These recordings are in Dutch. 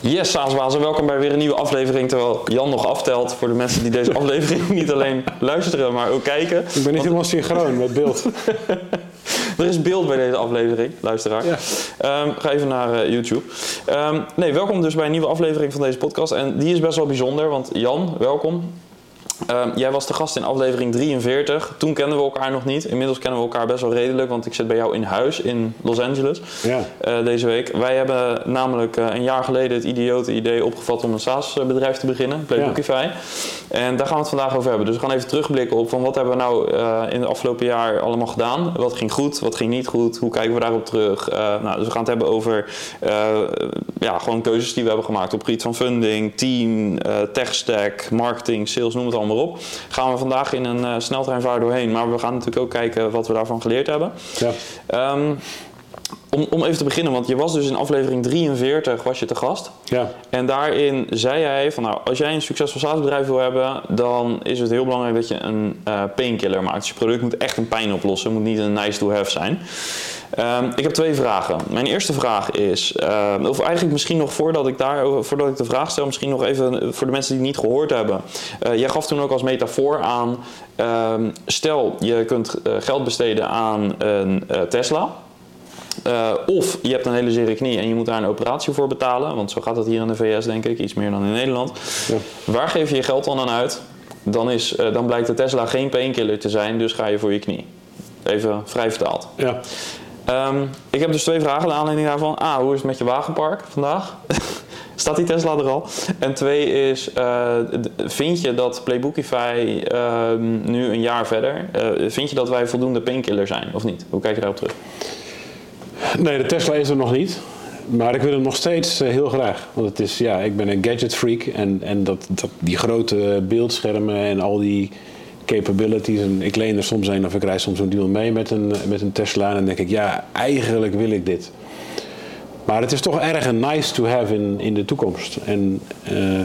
Yes, Saasbazen, welkom bij weer een nieuwe aflevering. Terwijl Jan nog aftelt voor de mensen die deze aflevering niet alleen luisteren, maar ook kijken. Ik ben niet helemaal synchroon met beeld. er is beeld bij deze aflevering, luisteraar. Ja. Ehm, ga even naar eh, YouTube. Ehm, nee, welkom dus bij een nieuwe aflevering van deze podcast. En die is best wel bijzonder, want Jan, welkom. Ehm, jij was de gast in aflevering 43. Toen kenden we elkaar nog niet. Inmiddels kennen we elkaar best wel redelijk, want ik zit bij jou in huis in Los Angeles Ja. eh, deze week. Wij hebben namelijk eh, een jaar geleden het idiote idee opgevat om een SaaS-bedrijf te beginnen, Playbookify. En daar gaan we het vandaag over hebben. Dus we gaan even terugblikken op van wat hebben we nou eh, in het afgelopen jaar allemaal gedaan. Wat ging goed, wat ging niet goed, hoe kijken we daarop terug. Nou, dus we gaan het hebben over ja, gewoon keuzes die we hebben gemaakt op het gebied van funding, team, tech stack, marketing, sales, noem het allemaal op. Gaan we vandaag in een uh, sneltreinvaart doorheen. Maar we gaan natuurlijk ook kijken wat we daarvan geleerd hebben. Ja. Ehm, om, om even te beginnen, want je was dus in aflevering 43 was je te gast. Ja. En daarin zei jij van nou, als jij een succesvol SaaS-bedrijf wil hebben, dan is het heel belangrijk dat je een eh, painkiller maakt. Dus je product moet echt een pijn oplossen, het moet niet een nice to have zijn. Ehm, ik heb twee vragen. Mijn eerste vraag is, eh, of eigenlijk misschien nog voordat ik, daar, voordat ik de vraag stel, misschien nog even voor de mensen die het niet gehoord hebben. Eh, jij gaf toen ook als metafoor aan, ehm, stel je kunt eh, geld besteden aan een eh, Tesla. Uh, of je hebt een hele zere knie en je moet daar een operatie voor betalen. Want zo gaat het hier in de VS, denk ik, iets meer dan in Nederland. Ja. Waar geef je je geld dan aan uit? Dan, is, uh, dan blijkt de Tesla geen painkiller te zijn, dus ga je voor je knie. Even vrij vertaald. Ja. Um, ik heb dus twee vragen naar aanleiding daarvan. A, hoe is het met je wagenpark vandaag? Staat die Tesla er al? En twee is, uh, vind je dat Playbookify uh, nu een jaar verder, uh, vind je dat wij voldoende painkiller zijn of niet? Hoe kijk je daarop terug? Nee, de Tesla is er nog niet. Maar ik wil hem nog steeds uh, heel graag. Want het is, ja, ik ben een gadget freak. En, en dat, dat, die grote beeldschermen en al die capabilities. En ik leen er soms een of ik reis soms een deal mee met een, met een Tesla. En dan denk ik, ja, eigenlijk wil ik dit. Maar het is toch erg een nice to have in, in de toekomst. En uh,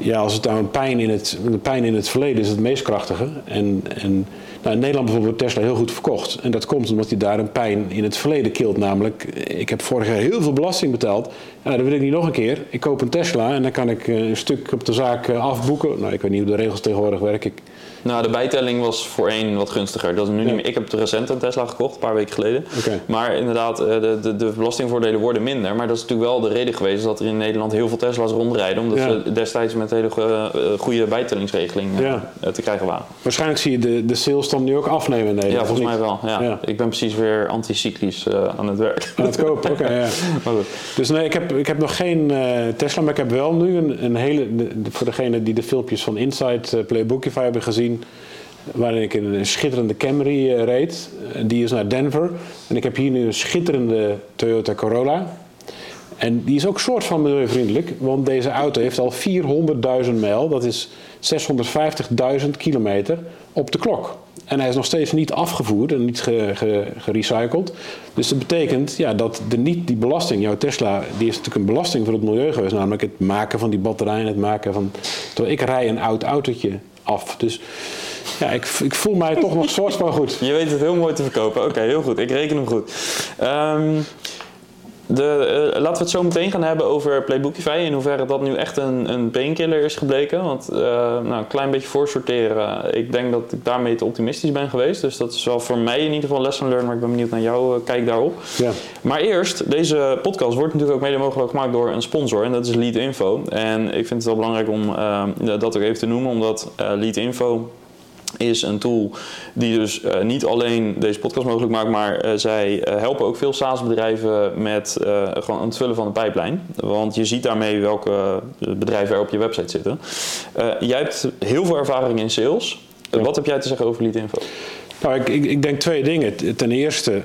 ja, als het nou een pijn in het, een pijn in het verleden is het meest krachtige. En, en nou, in Nederland bijvoorbeeld Tesla heel goed verkocht. En dat komt omdat hij daar een pijn in het verleden kilt. Namelijk, ik heb vorig jaar heel veel belasting betaald. Ja, dat wil ik niet nog een keer. Ik koop een Tesla en dan kan ik eh, een stuk op de zaak afboeken. Nou, ik weet niet hoe de regels tegenwoordig werken. Ik, nou, de bijtelling was voor één wat gunstiger. Dat is nu ja. niet meer. Ik heb recent een Tesla gekocht, een paar weken geleden. Okay. Maar inderdaad, de, de, de, belastingvoordelen worden minder. Maar dat is natuurlijk wel de reden geweest dat er in Nederland heel veel Tesla's rondrijden. Omdat ja. ze destijds met een hele goede bijtellingsregeling ja. te krijgen waren. Waarschijnlijk zie je de, de sales dan nu ook afnemen in Nederland. Ja, volgens mij wel. Ja. Ik ben precies weer anticyclisch uh, aan het werk. Aan het kopen, oké. Okay. Dus nee, ik heb, ik heb nog geen uh, Tesla, maar ik heb wel nu een, een hele... De, voor degene die de filmpjes van Inside uh, Playbookify hebben gezien waarin ik in een schitterende Camry uh, reed. Die is naar Denver. En ik heb hier nu een schitterende Toyota Corolla. En die is ook soort van milieuvriendelijk, want deze auto heeft al 400.000 mijl, dat is 650.000 kilometer, op de klok. En hij is nog steeds niet afgevoerd en niet ge, ge, gerecycled. Dus dat betekent ja, dat de, niet die belasting, jouw Tesla, die is natuurlijk een belasting voor het milieu geweest, namelijk het maken van die batterijen, het maken van. Terwijl ik rij een oud autootje af. Dus ja, ik, ik voel mij toch nog soort goed. Je weet het heel mooi te verkopen. Oké, heel goed. Ik reken hem goed. Um, de, uh, laten we het zo meteen gaan hebben over Playbookify. In hoeverre dat nu echt een, een painkiller is gebleken. Want uh, nou, een klein beetje voorsorteren. Ik denk dat ik daarmee te optimistisch ben geweest. Dus dat is wel voor mij in ieder geval lesson learned. Maar ik ben benieuwd naar jouw uh, kijk daarop. Ja. Maar eerst, deze podcast wordt natuurlijk ook mede mogelijk gemaakt door een sponsor. En dat is Lead Info. En ik vind het wel belangrijk om dat ook even te noemen. Omdat Lead Info is een tool die dus uh, niet alleen deze podcast mogelijk maakt, maar uh, zij uh, helpen ook veel SaaS-bedrijven met gewoon het vullen van de pijplijn. Want je ziet daarmee welke bedrijven er op je website zitten. jij hebt heel veel ervaring in sales. Ja. Wat heb jij te zeggen over Lead Info? Nou, ik, ik, ik, denk twee dingen. Ten eerste,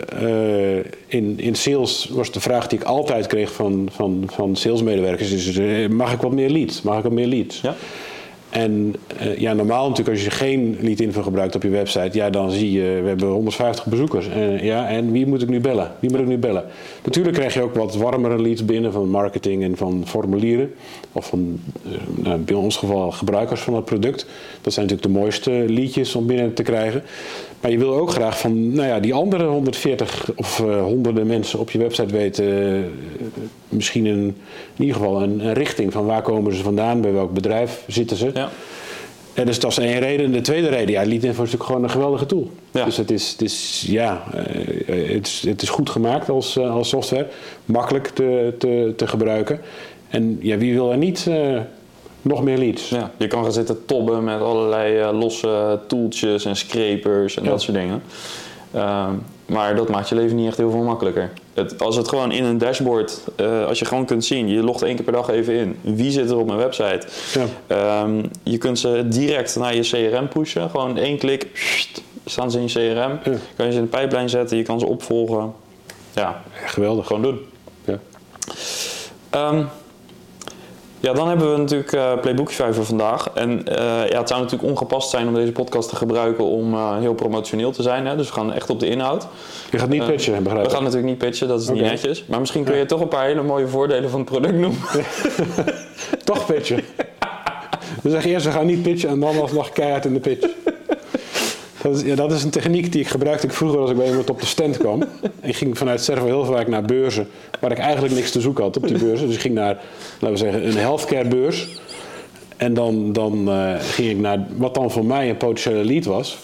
in, in sales was de vraag die ik altijd kreeg van, van, van salesmedewerkers: is, mag ik wat meer leads? Mag ik wat meer leads? Ja. En uh, ja, normaal natuurlijk als je geen lead info gebruikt op je website, ja, dan zie je, we hebben 150 bezoekers. En, ja, en wie moet ik nu bellen? Wie moet ik nu bellen? Natuurlijk krijg je ook wat warmere leads binnen van marketing en van formulieren. Of van, uh, nou, bij ons geval, gebruikers van het product. Dat zijn natuurlijk de mooiste leadjes om binnen te krijgen. Maar je wil ook graag van, nou ja, die andere 140 of uh, honderden mensen op je website weten misschien een, in ieder geval een, een richting van waar komen ze vandaan, bij welk bedrijf zitten ze. Ja. En dus dat is één reden. En de tweede reden, ja, LeadInfo is natuurlijk gewoon een geweldige tool. Ja. Dus het is, het is, ja, eh, het is, het is goed gemaakt als, eh, als software. Makkelijk te, te, te gebruiken. En ja, wie wil er niet eh, nog meer leads? Ja, je kan gaan zitten tobben met allerlei eh, losse tooltjes en scrapers en Ja. dat soort dingen. Ehm, maar dat maakt je leven niet echt heel veel makkelijker. Het, als het gewoon in een dashboard, eh, als je gewoon kunt zien, je logt één keer per dag even in. Wie zit er op mijn website? Ja. Ehm, je kunt ze direct naar je CRM pushen. Gewoon één klik, pssst, staan ze in je CRM. Ja. Kan je ze in de pijplijn zetten, je kan ze opvolgen. Ja, Geweldig. gewoon doen. Ja. Ehm, ja, dan hebben we natuurlijk Playbookify voor vandaag. En eh, ja, het zou natuurlijk ongepast zijn om deze podcast te gebruiken om eh, heel promotioneel te zijn. Hè? Dus we gaan echt op de inhoud. Je gaat niet pitchen, begrijp We ik. gaan natuurlijk niet pitchen, dat is niet netjes. Maar misschien kun je toch een paar hele mooie voordelen van het product noemen. Toch pitchen. We zeggen eerst, we gaan niet pitchen en dan alsnog keihard in de pitch. Dat is, ja, dat is een techniek die ik gebruikte ik vroeger als ik bij iemand op de stand kwam. Ik ging vanuit Servo heel vaak naar beurzen waar ik eigenlijk niks te zoeken had op die beurzen. Dus ik ging naar, laten we zeggen, een healthcare beurs. En dan, dan eh, ging ik naar wat dan voor mij een potentiële lead was.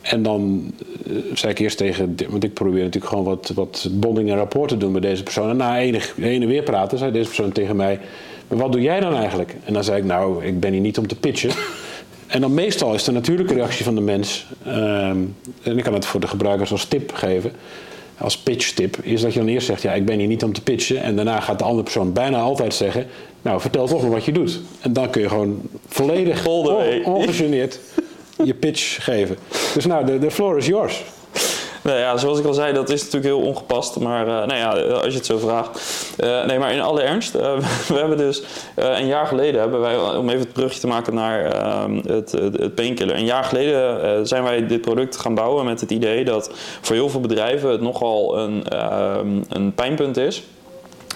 En dan eh, zei ik eerst tegen, want ik probeer natuurlijk gewoon wat, wat bonding en rapport te doen met deze persoon. En na enig, heen en weer praten, zei deze persoon tegen mij, maar wat doe jij dan eigenlijk? En dan zei ik, nou, ik ben hier niet om te pitchen. En dan meestal is de natuurlijke reactie van de mens, ehm, en ik kan het voor de gebruikers als tip geven, als pitch tip, is dat je dan eerst zegt, ja, ik ben hier niet om te pitchen. En daarna gaat de andere persoon bijna altijd zeggen, nou, vertel toch maar wat je doet. En dan kun je gewoon volledig ongegeneerd je pitch geven. Dus nou, de floor is yours. Nou ja, zoals ik al zei, dat is natuurlijk heel ongepast. Maar eh, nou ja, eh, als je het zo vraagt. Eh, nee, maar in alle ernst. we hebben dus een jaar geleden, hebben wij, om even het brugje te maken naar ehm, het, het, het painkiller. Een jaar geleden zijn wij dit product gaan bouwen met het idee dat voor heel veel bedrijven het nogal een, ehm, een pijnpunt is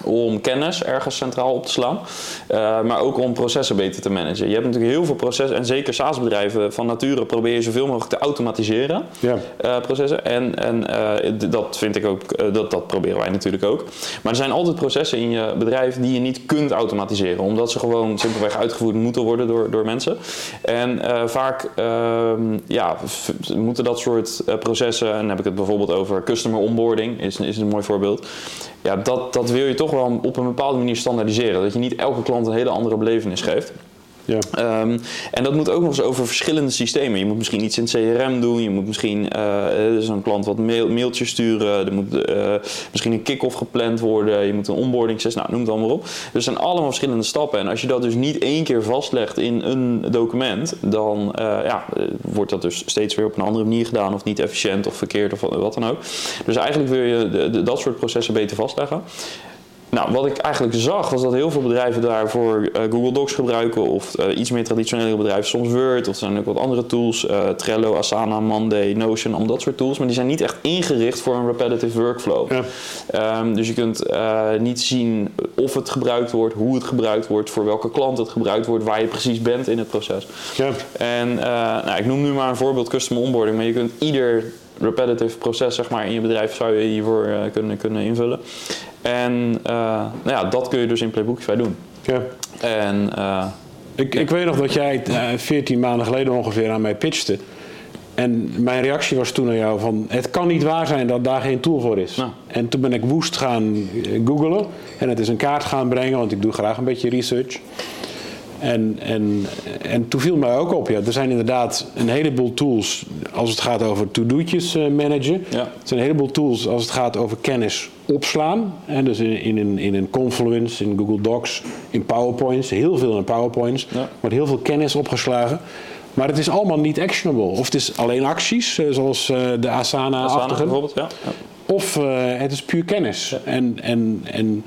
om kennis ergens centraal op te slaan, eh, maar ook om processen beter te managen. Je hebt natuurlijk heel veel processen, en zeker SaaS-bedrijven van nature probeer je zoveel mogelijk te automatiseren, Ja. eh, processen. En, en eh, dat vind ik ook, dat, dat proberen wij natuurlijk ook. Maar er zijn altijd processen in je bedrijf die je niet kunt automatiseren, omdat ze gewoon simpelweg uitgevoerd moeten worden door, door mensen. En vaak ehm, ja, moeten dat soort processen, en dan heb ik het bijvoorbeeld over customer onboarding, is, is een mooi voorbeeld. Ja, dat, dat wil je toch wel op een bepaalde manier standaardiseren. Dat je niet elke klant een hele andere belevenis geeft. Ja. Ehm, en dat moet ook nog eens over verschillende systemen. Je moet misschien iets in het CRM doen. Je moet misschien eh een klant wat mail, mailtjes sturen. Er moet eh, misschien een kick-off gepland worden. Je moet een onboarding sessie. Nou, noem het allemaal op. Dus er zijn allemaal verschillende stappen. En als je dat dus niet één keer vastlegt in een document, dan eh, ja, wordt dat dus steeds weer op een andere manier gedaan. Of niet efficiënt of verkeerd of wat dan ook. Dus eigenlijk wil je dat soort processen beter vastleggen. Nou, wat ik eigenlijk zag was dat heel veel bedrijven daarvoor eh, Google Docs gebruiken of eh, iets meer traditionele bedrijven, soms Word of er zijn ook wat andere tools, eh, Trello, Asana, Monday, Notion, allemaal dat soort tools, maar die zijn niet echt ingericht voor een repetitive workflow. Ja. Ehm, dus je kunt niet zien of het gebruikt wordt, hoe het gebruikt wordt, voor welke klant het gebruikt wordt, waar je precies bent in het proces. Ja. En nou, ik noem nu maar een voorbeeld custom onboarding, maar je kunt ieder repetitive proces zeg maar, in je bedrijf zou je hiervoor eh, kunnen, kunnen invullen. En eh, nou ja, dat kun je dus in Playbookify doen. ja. En eh, Ik, ik weet nog dat jij eh, 14 maanden geleden ongeveer aan mij pitchte. En mijn reactie was toen aan jou van... het kan niet waar zijn dat daar geen tool voor is. Nou. En toen ben ik woest gaan googlen. En het is een kaart gaan brengen, want ik doe graag een beetje research. En, en, en toen viel mij ook op, ja, er zijn inderdaad een heleboel tools als het gaat over to-do'tjes eh, managen. Ja. Er zijn een heleboel tools als het gaat over kennis opslaan. En dus in, in, een, in een Confluence, in Google Docs, in PowerPoints, heel veel in PowerPoints. Ja. wordt heel veel kennis opgeslagen. Maar het is allemaal niet actionable. Of het is alleen acties, eh, zoals eh, de Asana Asana-achtige. bijvoorbeeld, ja. ja. Of het is puur kennis. En, en, en,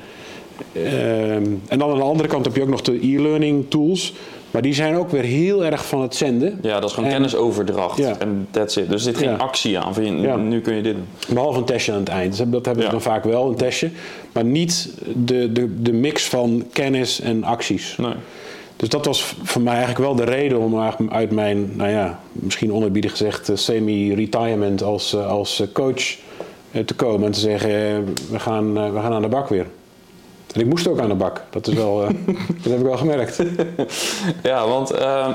ehm, en dan aan de andere kant heb je ook nog de e-learning tools. Maar die zijn ook weer heel erg van het zenden. Ja, dat is gewoon En- kennisoverdracht. Ja. En that's it. Dus er zit geen Ja. actie aan. Van Ja. Nu kun je dit doen. Behalve een testje aan het eind. Dus dat hebben we dan vaak wel, een testje. Maar niet de, de, de mix van kennis en acties. Nee. Dus dat was voor mij eigenlijk wel de reden om uit mijn, nou ja, misschien onerbiedig gezegd, eh, semi-retirement als, eh, als eh, coach te komen en te zeggen: we, gaan, we gaan aan de bak weer. En ik moest ook aan de bak. Dat, is wel, uh, dat heb ik wel gemerkt. ja, want uh,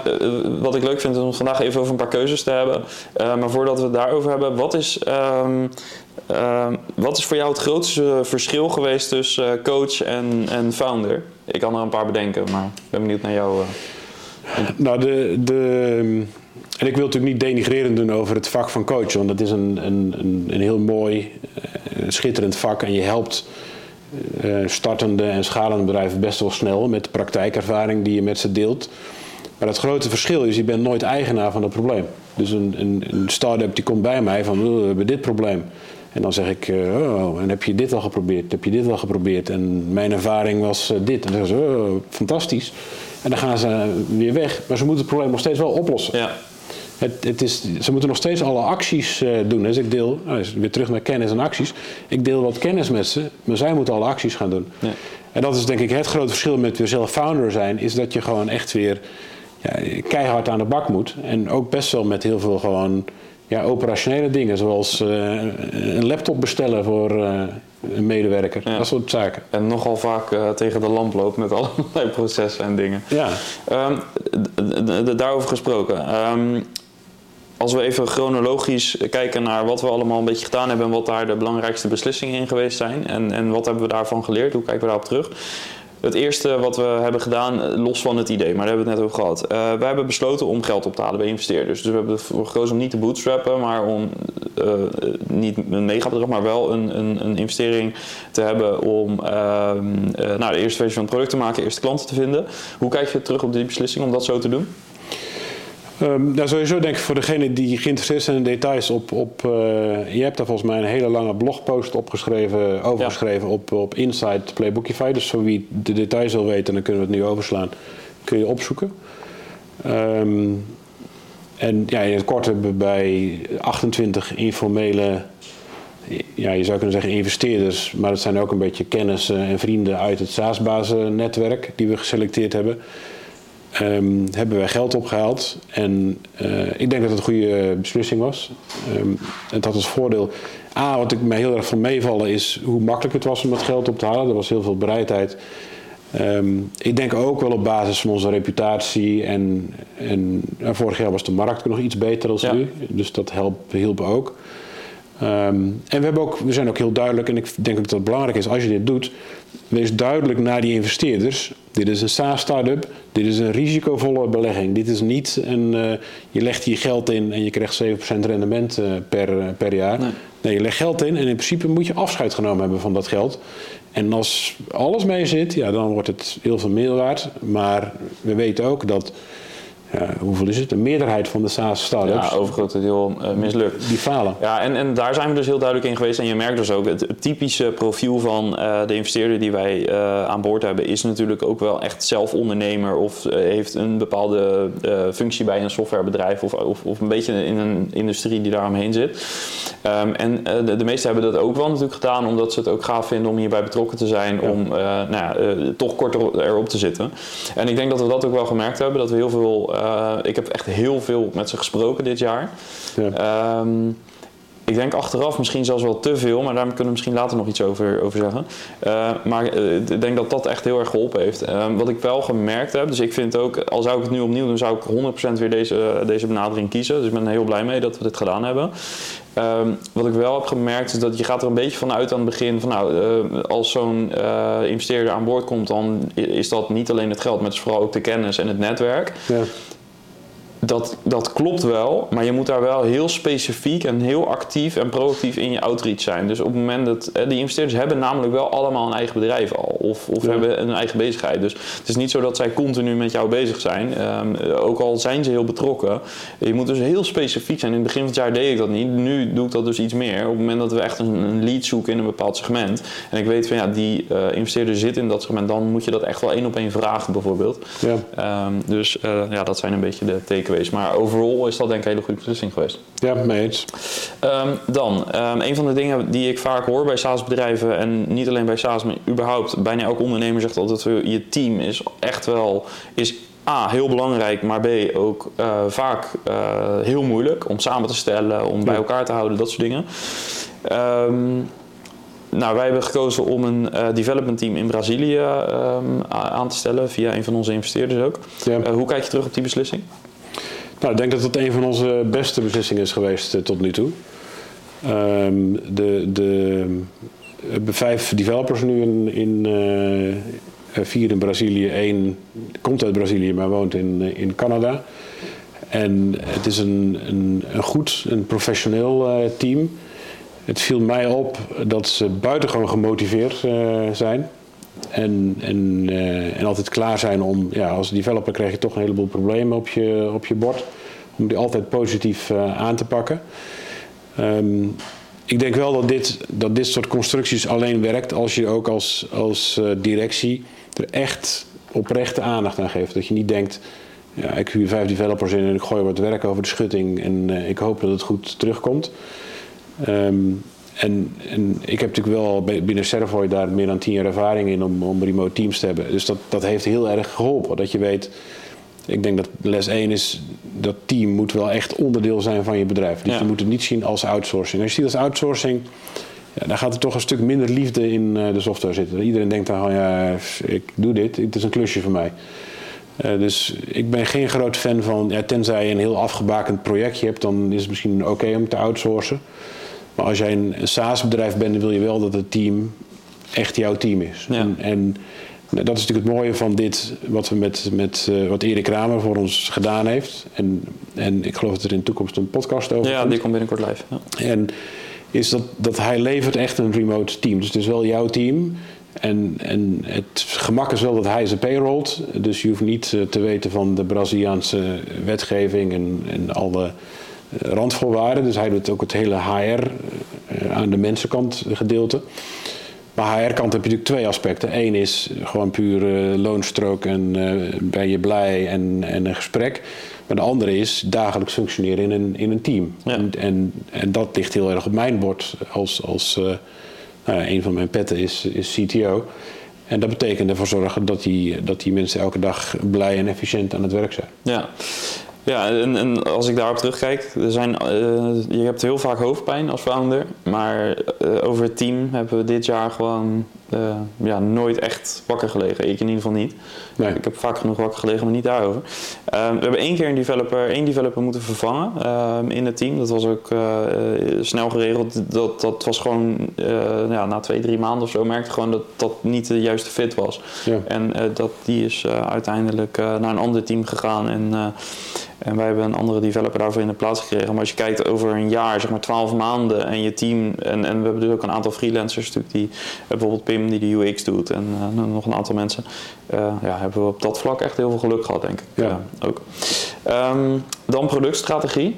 wat ik leuk vind is om vandaag even over een paar keuzes te hebben. Uh, maar voordat we het daarover hebben, wat is, um, wat is voor jou het grootste verschil geweest tussen coach en, en founder? Ik kan er een paar bedenken, maar ik ben benieuwd naar jou. Nou, de, de, en ik wil natuurlijk niet denigrerend doen over het vak van coach, want dat is een, een, een, een heel mooi, schitterend vak en je helpt startende en schalende bedrijven best wel snel met de praktijkervaring die je met ze deelt. Maar het grote verschil is, je bent nooit eigenaar van het probleem. Dus een, een, een start-up die komt bij mij van, oh, we hebben dit probleem. En dan zeg ik, uh, oh, en heb je dit al geprobeerd? Heb je dit al geprobeerd? En mijn ervaring was uh, dit. En dan zeggen ze, oh, fantastisch. En dan gaan ze weer weg. Maar ze moeten het probleem nog steeds wel oplossen. Ja. Het, het is, ze moeten nog steeds alle acties uh, doen. Dus ik deel, nou, weer terug naar kennis en acties. Ik deel wat kennis met ze, maar zij moeten alle acties gaan doen. Ja. En dat is denk ik het grote verschil met weer zelf founder zijn, is dat je gewoon echt weer ja, keihard aan de bak moet. En ook best wel met heel veel gewoon ja, operationele dingen, zoals uh, een laptop bestellen voor uh, een medewerker. Ja. Dat soort zaken. En nogal vaak uh, tegen de lamp loopt met allerlei processen en dingen. Ja. Um, daarover gesproken. Um, als we even chronologisch kijken naar wat we allemaal een beetje gedaan hebben en wat daar de belangrijkste beslissingen in geweest zijn en, en wat hebben we daarvan geleerd, hoe kijken we daarop terug? Het eerste wat we hebben gedaan, los van het idee, maar daar hebben we het net over gehad. Uh, we hebben besloten om geld op te halen bij investeerders. Dus we hebben ervoor gekozen om niet te bootstrappen, maar om uh, niet een megabedrag, maar wel een, een, een, investering te hebben om uh, nou, de eerste versie van het product te maken, eerste klanten te vinden. Hoe kijk je terug op die beslissing om dat zo te doen? Um, nou, sowieso denk ik voor degene die geïnteresseerd zijn in details op. op uh, je hebt daar volgens mij een hele lange blogpost opgeschreven, overgeschreven ja. op, op Inside Playbookify. Dus zo wie de details wil weten, dan kunnen we het nu overslaan. Kun je opzoeken. Um, en ja, in het kort hebben we bij 28 informele, ja, je zou kunnen zeggen investeerders, maar het zijn ook een beetje kennis en vrienden uit het SaaS-basennetwerk die we geselecteerd hebben. Um, hebben wij geld opgehaald. En uh, ik denk dat het een goede beslissing was. Um, het had als voordeel. A, wat ik mij heel erg van meevallen is hoe makkelijk het was om dat geld op te halen. Er was heel veel bereidheid. Um, ik denk ook wel op basis van onze reputatie. En, en vorig jaar was de markt nog iets beter dan ja. nu. Dus dat help, hielp ook. En we, hebben ook, we zijn ook heel duidelijk, en ik denk ook dat het belangrijk is als je dit doet, wees duidelijk naar die investeerders. Dit is een SaaS-startup, dit is een risicovolle belegging. Dit is niet een, uh, je legt hier geld in en je krijgt 7% rendement uh, per, uh, per jaar. Nee. nee. je legt geld in en in principe moet je afscheid genomen hebben van dat geld. En als alles mee zit, ja, dan wordt het heel veel meer waard. Maar we weten ook dat hoeveel is het? De meerderheid van de SaaS-startups. Ja, overgrote deel uh, mislukt. Die falen. Ja, en, en daar zijn we dus heel duidelijk in geweest. En je merkt dus ook, het, typische profiel van uh, de investeerder die wij uh, aan boord hebben, is natuurlijk ook wel echt zelf ondernemer of heeft een bepaalde functie bij een softwarebedrijf of, of, of, een beetje in een industrie die daar omheen zit. Um, en de, de meesten hebben dat ook wel natuurlijk gedaan, omdat ze het ook gaaf vinden om hierbij betrokken te zijn, ja. om nou ja, toch korter erop te zitten. En ik denk dat we dat ook wel gemerkt hebben, dat we heel veel ik heb echt heel veel met ze gesproken dit jaar. Ja. Um, ik denk achteraf misschien zelfs wel te veel, maar daar kunnen we misschien later nog iets over, over zeggen. Uh, maar uh, ik denk dat dat echt heel erg geholpen heeft. Uh, wat ik wel gemerkt heb, dus ik vind ook, al zou ik het nu opnieuw doen, zou ik 100% weer deze, deze benadering kiezen. Dus ik ben er heel blij mee dat we dit gedaan hebben. Um, wat ik wel heb gemerkt is dat je gaat er een beetje vanuit aan het begin van nou, als zo'n investeerder aan boord komt, dan is dat niet alleen het geld, maar het is vooral ook de kennis en het netwerk. Ja dat, dat klopt wel, maar je moet daar wel heel specifiek en heel actief en proactief in je outreach zijn. Dus op het moment dat die investeerders hebben namelijk wel allemaal een eigen bedrijf al, of, of hebben een eigen bezigheid. Dus het is niet zo dat zij continu met jou bezig zijn, um, ook al zijn ze heel betrokken. Je moet dus heel specifiek zijn. In het begin van het jaar deed ik dat niet, nu doe ik dat dus iets meer. Op het moment dat we echt een, een lead zoeken in een bepaald segment en ik weet van ja, die uh, investeerder zit in dat segment, dan moet je dat echt wel één op één vragen bijvoorbeeld. Ja. Um, dus uh, ja, dat zijn een beetje de tekenen geweest. Maar overal is dat denk ik een hele goede beslissing geweest. Ja, mee eens. Um, dan, um, een van de dingen die ik vaak hoor bij SaaS-bedrijven... en niet alleen bij SaaS, maar überhaupt bijna elk ondernemer zegt altijd... je team is echt wel... Is A, heel belangrijk, maar B, ook uh, vaak uh, heel moeilijk om samen te stellen, om ja. bij elkaar te houden, dat soort dingen. Um, nou, wij hebben gekozen om een development team in Brazilië ehm, aan te stellen, via een van onze investeerders ook. Ja. hoe kijk je terug op die beslissing? Nou, ik denk dat het een van onze beste beslissingen is geweest tot nu toe. Um, de, de, hebben vijf developers nu in, in vier in Brazilië, één komt uit Brazilië, maar woont in, in Canada. En het is een, een, een goed, een professioneel team. Het viel mij op dat ze buitengewoon gemotiveerd zijn. En, en, uh, en altijd klaar zijn om, ja, als developer krijg je toch een heleboel problemen op je, op je bord. Om die altijd positief aan te pakken. Um, ik denk wel dat dit, dat dit soort constructies alleen werkt als je ook als, als directie er echt oprechte aandacht aan geeft. Dat je niet denkt, ja, ik huur vijf developers in en ik gooi wat werk over de schutting en ik hoop dat het goed terugkomt. Um, en, en, ik heb natuurlijk wel binnen Servoy daar meer dan tien jaar ervaring in om, om remote teams te hebben. Dus dat, dat heeft heel erg geholpen. Dat je weet, ik denk dat les 1 is, dat team moet wel echt onderdeel zijn van je bedrijf. Dus je moet het niet zien als outsourcing. Als je ziet als outsourcing, ja, dan gaat er toch een stuk minder liefde in uh, de software zitten. Iedereen denkt dan, oh ja, ik doe dit, het is een klusje voor mij. Uh, dus ik ben geen groot fan van, ja, tenzij je een heel afgebakend projectje hebt, dan is het misschien oké om te outsourcen. Maar als jij een, een SaaS-bedrijf bent, dan wil je wel dat het team echt jouw team is. Ja. En, en, nou, dat is natuurlijk het mooie van dit, wat, we met, met, uh, wat Erik Kramer voor ons gedaan heeft. En, en ik geloof dat er in de toekomst een podcast over Ja, komt. die komt binnenkort live. Ja. En is dat, dat hij levert echt een remote team. Dus het is wel jouw team. En, en het gemak is wel dat hij ze payrollt. Dus je hoeft niet eh, te weten van de Braziliaanse wetgeving en, en alle eh, randvoorwaarden. Dus hij doet ook het hele HR eh, aan de mensenkant gedeelte. Maar HR-kant heb je natuurlijk twee aspecten. Eén is gewoon puur loonstrook en ben je blij en, en een gesprek. Maar de andere is dagelijks functioneren in een, in een team. En, en, en, dat ligt heel erg op mijn bord als, als nou, een van mijn petten is, is CTO. En dat betekent ervoor zorgen dat die, dat die mensen elke dag blij en efficiënt aan het werk zijn. Ja, ja, en, als ik daarop terugkijk, er zijn, uh, je hebt heel vaak hoofdpijn als founder. Maar uh, over het team hebben we dit jaar gewoon uh, ja, nooit echt wakker gelegen. Ik in ieder geval niet. Nee. Ik heb vaak genoeg wakker gelegen, maar niet daarover. Ehm, we hebben één keer een developer, één developer moeten vervangen um, in het team. Dat was ook snel geregeld. Dat, dat was gewoon ja, na twee, drie maanden of zo merkte gewoon dat dat niet de juiste fit was. Ja. En dat, die is uiteindelijk naar een ander team gegaan. En en wij hebben een andere developer daarvoor in de plaats gekregen. Maar als je kijkt over een jaar, zeg maar 12 maanden en je team. En, en we hebben dus ook een aantal freelancers natuurlijk die eh, bijvoorbeeld Pim die de UX doet en uh, nog een aantal mensen. Uh, ja, hebben we op dat vlak echt heel veel geluk gehad, denk ik. Ja. ook. Um, dan productstrategie.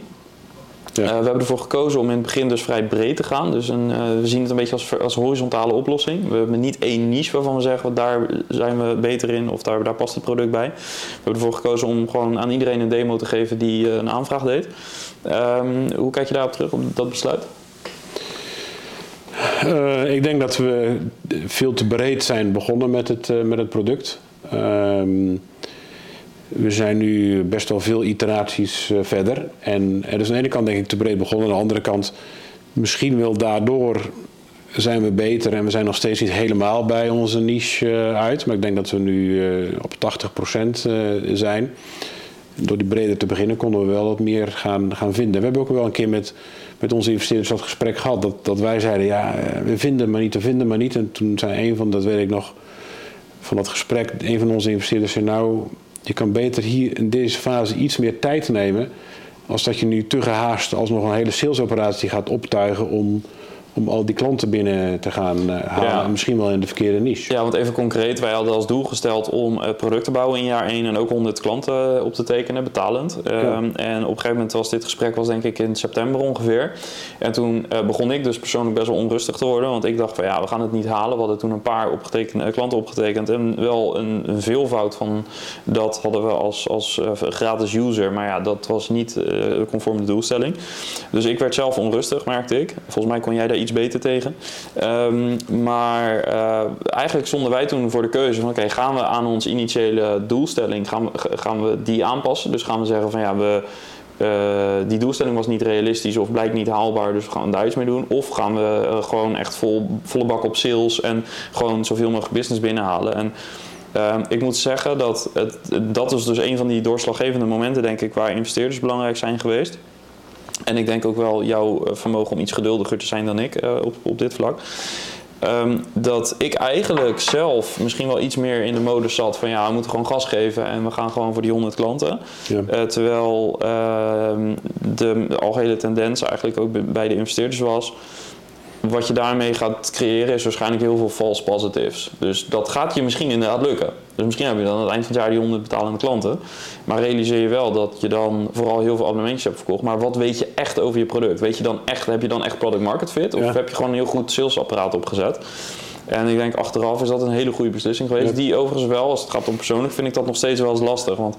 Ja. Uh, we hebben ervoor gekozen om in het begin dus vrij breed te gaan. Dus een, uh, we zien het een beetje als, als horizontale oplossing. We hebben niet één niche waarvan we zeggen, daar zijn we beter in of daar, daar past het product bij. We hebben ervoor gekozen om gewoon aan iedereen een demo te geven die uh, een aanvraag deed. Um, hoe kijk je daarop terug, op dat besluit? Ik denk dat we veel te breed zijn begonnen met het, met het product. Um, we zijn nu best wel veel iteraties uh, verder. En er is aan de ene kant denk ik te breed begonnen. Aan de andere kant misschien wel daardoor zijn we beter. En we zijn nog steeds niet helemaal bij onze niche uit. Maar ik denk dat we nu op 80% zijn. Door die breder te beginnen konden we wel wat meer gaan, gaan vinden. We hebben ook wel een keer met, met onze investeerders dat gesprek gehad. Dat, dat wij zeiden, ja, we vinden maar niet, we vinden maar niet. En toen zei een van, dat weet ik nog, van dat gesprek, een van onze investeerders zei nou je kan beter hier in deze fase iets meer tijd nemen. Als dat je nu te gehaast alsnog een hele salesoperatie gaat optuigen om om al die klanten binnen te gaan uh, halen. Misschien wel in de verkeerde niche. Ja, want even concreet. Wij hadden als doel gesteld om uh, product te bouwen in jaar 1 en ook 100 klanten uh, op te tekenen, betalend. Ja. Um, en op een gegeven moment was dit gesprek was denk ik in september ongeveer. En toen begon ik dus persoonlijk best wel onrustig te worden. Want ik dacht van ja, we gaan het niet halen. We hadden toen een paar opgetekende, klanten opgetekend. En wel een, een, veelvoud van dat hadden we als, als gratis user. Maar ja, dat was niet conform de doelstelling. Dus ik werd zelf onrustig, merkte ik. Volgens mij kon jij daar iets beter tegen. Um, maar uh, eigenlijk stonden wij toen voor de keuze van oké, gaan we aan onze initiële doelstelling, gaan we, gaan we die aanpassen? Dus gaan we zeggen van ja, we die doelstelling was niet realistisch of blijkt niet haalbaar, dus we gaan daar iets mee doen. Of gaan we gewoon echt vol, volle bak op sales en gewoon zoveel mogelijk business binnenhalen. En Ehm, ik moet zeggen dat het, dat is dus een van die doorslaggevende momenten, denk ik, waar investeerders belangrijk zijn geweest. En ik denk ook wel jouw eh, vermogen om iets geduldiger te zijn dan ik uh, op, op dit vlak. Ehm, dat ik eigenlijk zelf misschien wel iets meer in de modus zat van ja, we moeten gewoon gas geven en we gaan gewoon voor die 100 klanten. Ja. Uh, terwijl uh, de algehele tendens eigenlijk ook bij de investeerders was wat je daarmee gaat creëren is waarschijnlijk heel veel false positives. Dus dat gaat je misschien inderdaad lukken. Dus misschien heb je dan aan het eind van het jaar die 100 betalende klanten. Maar realiseer je wel dat je dan vooral heel veel abonnementjes hebt verkocht. Maar wat weet je echt over je product? Weet je dan echt, heb je dan echt product market fit? Of heb je gewoon een heel goed salesapparaat opgezet? En ik denk achteraf is dat een hele goede beslissing geweest. Die overigens wel, als het gaat om persoonlijk, vind ik dat nog steeds wel eens lastig. Want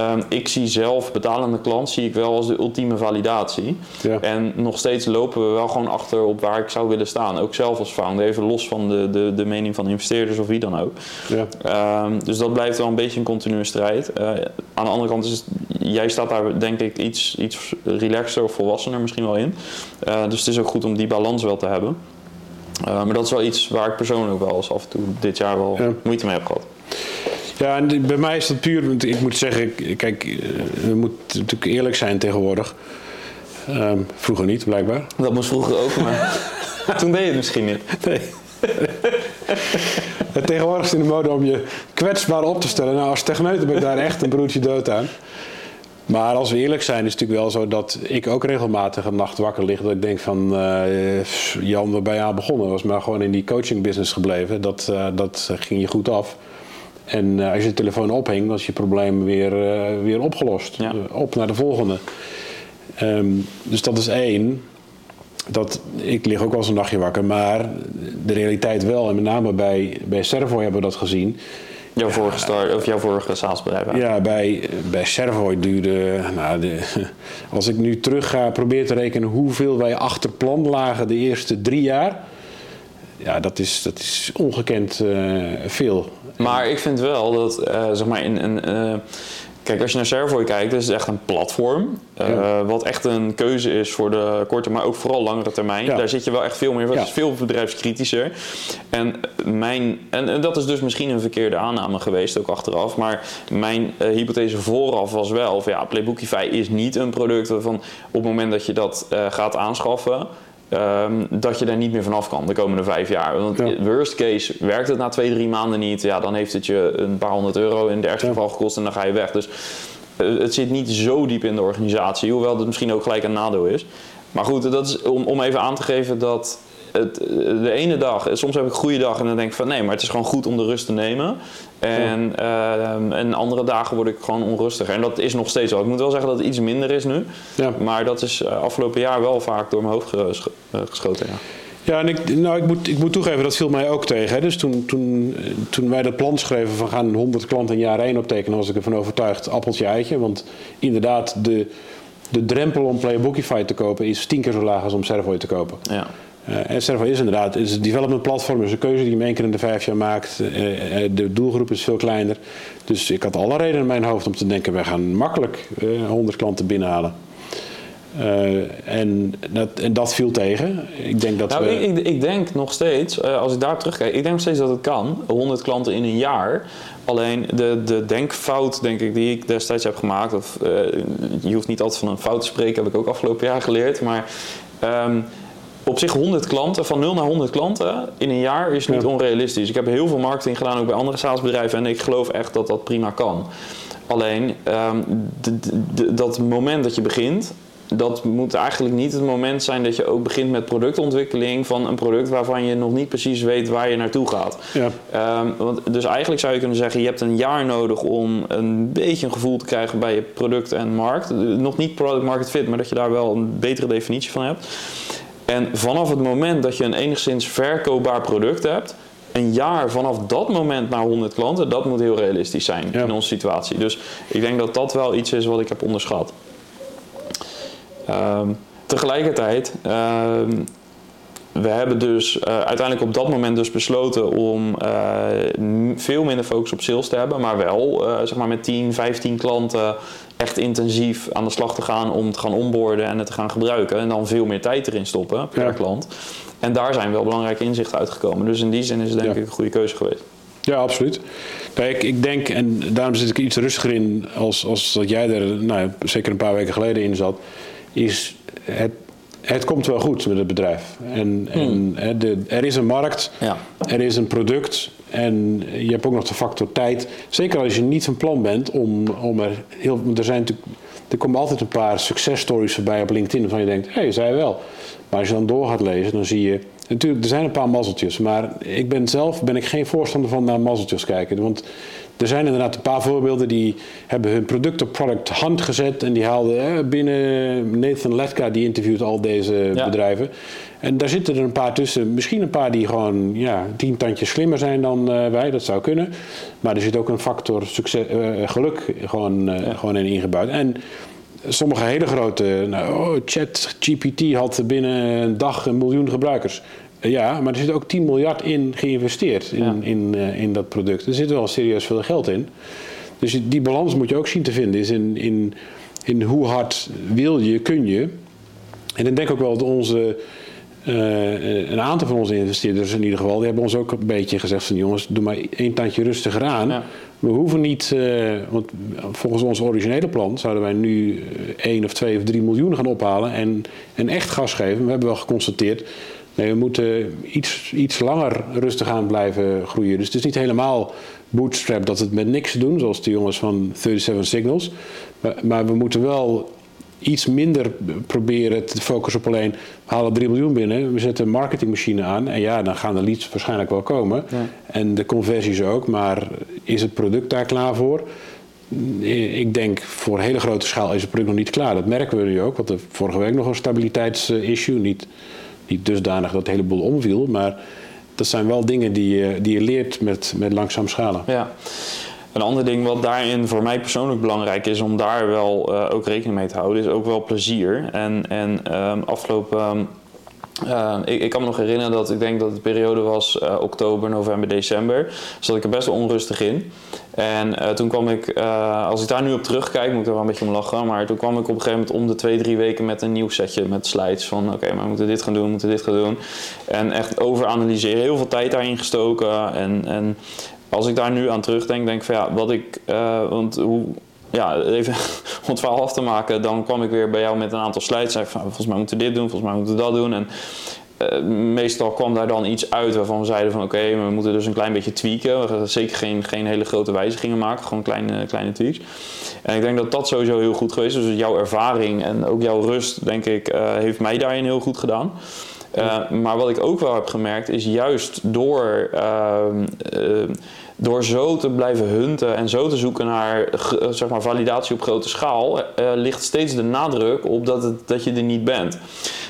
um, ik zie zelf betalende klant zie ik wel als de ultieme validatie. Ja. En nog steeds lopen we wel gewoon achter op waar ik zou willen staan. Ook zelf als founder, even los van de, de, de mening van investeerders of wie dan ook. Ja. Um, dus dat blijft wel een beetje een continue strijd. Uh, aan de andere kant is het, jij staat daar denk ik iets, iets relaxter of volwassener misschien wel in. Uh, dus het is ook goed om die balans wel te hebben. Uh, maar dat is wel iets waar ik persoonlijk wel eens af en toe dit jaar wel ja. moeite mee heb gehad. Ja, en bij mij is dat puur, ik moet zeggen, kijk, eh, we moeten natuurlijk eerlijk zijn tegenwoordig. Um, vroeger niet, blijkbaar. Dat moest vroeger ook, maar toen deed je het misschien niet. Nee. tegenwoordig is het in de mode om je kwetsbaar op te stellen. Nou, als techneut ben ik daar echt een broertje dood aan. Maar als we eerlijk zijn, is het natuurlijk wel zo dat ik ook regelmatig een nacht wakker lig. Dat ik denk van, uh, Jan, waar ben je aan begonnen? Was maar gewoon in die coaching business gebleven. Dat, uh, dat ging je goed af. En uh, als je de telefoon ophing, was je probleem weer, weer opgelost. Ja. op naar de volgende. Um, dus dat is één. Dat, ik lig ook wel eens een nachtje wakker. Maar de realiteit wel, en met name bij, bij Servo hebben we dat gezien Jouw vorige, start, of jouw vorige SaaS-bedrijf? Ja, bij, bij Servoy duurde. Nou, de, als ik nu terug ga proberen te rekenen hoeveel wij achter plan lagen de eerste drie jaar. Ja, dat is, dat is ongekend uh, veel. Maar ik vind wel dat, uh, zeg maar, in een. Uh, Kijk, als je naar Servoy kijkt, is het echt een platform. Uh, wat echt een keuze is voor de korte, maar ook vooral langere termijn. Daar zit je wel echt veel meer. Het ja. is veel bedrijfskritischer. En, mijn, en, en, dat is dus misschien een verkeerde aanname geweest, ook achteraf. Maar mijn uh, hypothese vooraf was wel: of ja, Playbookify is niet een product waarvan op het moment dat je dat uh, gaat aanschaffen Um, dat je daar niet meer vanaf kan de komende vijf jaar. Want ja. worst case werkt het na twee, drie maanden niet. Ja, dan heeft het je een paar honderd euro in het ergste ja. geval gekost en dan ga je weg. Dus uh, het zit niet zo diep in de organisatie, hoewel het misschien ook gelijk een nadeel is. Maar goed, dat is om, om even aan te geven dat het, de ene dag, soms heb ik een goede dag en dan denk ik van nee, maar het is gewoon goed om de rust te nemen. En, uh, en andere dagen word ik gewoon onrustiger. En dat is nog steeds wel. Ik moet wel zeggen dat het iets minder is nu. Ja. Maar dat is uh, afgelopen jaar wel vaak door mijn hoofd uh, geschoten. Ja. Ja, en ik, nou, ik, moet, ik moet toegeven, dat viel mij ook tegen. Hè. Dus toen, toen, toen wij dat plan schreven van gaan 100 klanten in jaar 1 optekenen, was ik ervan overtuigd, appeltje eitje. Want inderdaad, de, de drempel om Playbookify te kopen is tien keer zo laag als om Servoy te kopen. Ja. Uh, en Servo is inderdaad is een development platform, dus een keuze die je één keer in de vijf jaar maakt. Uh, uh, de doelgroep is veel kleiner. Dus ik had alle redenen in mijn hoofd om te denken, wij gaan makkelijk 100 klanten binnenhalen. en, dat, en dat viel tegen. Ik denk dat nou, we... ik, ik, denk nog steeds, als ik daar terugkijk, ik denk nog steeds dat het kan. 100 klanten in een jaar. Alleen de, de denkfout, denk ik, die ik destijds heb gemaakt, of je hoeft niet altijd van een fout te spreken, heb ik ook afgelopen jaar geleerd. Maar um, op zich 100 klanten, van 0 naar 100 klanten in een jaar is niet ja. onrealistisch. Ik heb heel veel marketing gedaan, ook bij andere SaaS-bedrijven, en ik geloof echt dat dat prima kan. Alleen, um, dat moment dat je begint, dat moet eigenlijk niet het moment zijn dat je ook begint met productontwikkeling van een product waarvan je nog niet precies weet waar je naartoe gaat. Ja. Um, want, dus eigenlijk zou je kunnen zeggen, je hebt een jaar nodig om een beetje een gevoel te krijgen bij je product en markt. Nog niet product market fit, maar dat je daar wel een betere definitie van hebt. En vanaf het moment dat je een enigszins verkoopbaar product hebt, een jaar vanaf dat moment naar 100 klanten, dat moet heel realistisch zijn ja. in onze situatie. Dus ik denk dat dat wel iets is wat ik heb onderschat. Um, tegelijkertijd um, we hebben dus uiteindelijk op dat moment dus besloten om veel minder focus op sales te hebben, maar wel zeg maar met 10, 15 klanten echt intensief aan de slag te gaan om te gaan onboorden en het te gaan gebruiken. En dan veel meer tijd erin stoppen per klant. En daar zijn wel belangrijke inzichten uitgekomen. Dus in die zin is het denk ik een goede keuze geweest. Ja, absoluut. Kijk, ik denk, en daarom zit ik iets rustiger in als, als dat jij er nou, zeker een paar weken geleden in zat, is het, het komt wel goed met het bedrijf. En, hmm. en de, er is een markt, ja. er is een product en je hebt ook nog de factor tijd. Zeker als je niet van plan bent om, om er heel. Er zijn natuurlijk. Er komen altijd een paar successtories voorbij op LinkedIn waarvan je denkt, hé, hey, zij wel. Maar als je dan door gaat lezen, dan zie je Natuurlijk, er zijn een paar mazzeltjes, maar ik ben zelf ben ik geen voorstander van naar mazzeltjes kijken. Want er zijn inderdaad een paar voorbeelden die hebben hun product op product hand gezet en die haalden binnen Nathan Letka, die interviewt al deze bedrijven. En daar zitten er een paar tussen, misschien een paar die gewoon ja, tien tandjes slimmer zijn dan uh, wij, dat zou kunnen. Maar er zit ook een factor succes, uh, geluk gewoon, uh, gewoon in ingebouwd. En sommige hele grote, nou, oh, chat GPT had binnen een dag een miljoen gebruikers. Ja, maar er zit ook 10 miljard in geïnvesteerd in, in, uh, in dat product. Er zit wel serieus veel geld in. Dus die balans moet je ook zien te vinden. Is in, in, in hoe hard wil je, kun je. En ik denk ook wel dat onze, uh, een aantal van onze investeerders in ieder geval, die hebben ons ook een beetje gezegd van jongens, doe maar één tandje rustiger aan. Ja. We hoeven niet, uh, want volgens ons originele plan zouden wij nu 1 of 2 of 3 miljoen gaan ophalen en, en echt gas geven. We hebben wel geconstateerd Nee, we moeten iets, iets langer rustig aan blijven groeien. Dus het is niet helemaal bootstrap dat het met niks doen, zoals de jongens van 37 Signals. Maar, maar we moeten wel iets minder proberen te focussen op alleen we halen 3 miljoen binnen, we zetten een marketingmachine aan en ja, dan gaan de leads waarschijnlijk wel komen. En de conversies ook, maar is het product daar klaar voor? Ik denk voor hele grote schaal is het product nog niet klaar. Dat merken we nu ook, want er vorige week nog een stabiliteitsissue. Niet niet dusdanig dat het heleboel omviel, maar dat zijn wel dingen die je, die je leert met, met langzaam schalen. Ja. Een ander ding wat daarin voor mij persoonlijk belangrijk is om daar wel uh, ook rekening mee te houden, is ook wel plezier. En, en um, afgelopen uh, ik, kan me nog herinneren dat ik denk dat de periode was uh, oktober, november, december. Zat ik er best wel onrustig in. En uh, toen kwam ik, als ik daar nu op terugkijk, moet ik er wel een beetje om lachen. Maar toen kwam ik op een gegeven moment om de twee, drie weken met een nieuw setje met slides. Van oké, maar we moeten dit gaan doen, we moeten dit gaan doen. En echt over analyseren, heel veel tijd daarin gestoken. En, en als ik daar nu aan terugdenk, denk ik van ja, wat ik, want hoe, ja, even om het verhaal af te maken, dan kwam ik weer bij jou met een aantal slides. Zei volgens mij moeten we dit doen, volgens mij moeten we dat doen. En uh, meestal kwam daar dan iets uit waarvan we zeiden van oké, we moeten dus een klein beetje tweaken. We gaan zeker geen, geen hele grote wijzigingen maken, gewoon kleine, kleine tweaks. En ik denk dat dat sowieso heel goed geweest is. Dus jouw ervaring en ook jouw rust, denk ik, uh, heeft mij daarin heel goed gedaan. Uh, maar wat ik ook wel heb gemerkt is juist door ehm, door zo te blijven hunten en zo te zoeken naar eh, zeg maar, validatie op grote schaal, uh, ligt steeds de nadruk op dat, het, dat je er niet bent.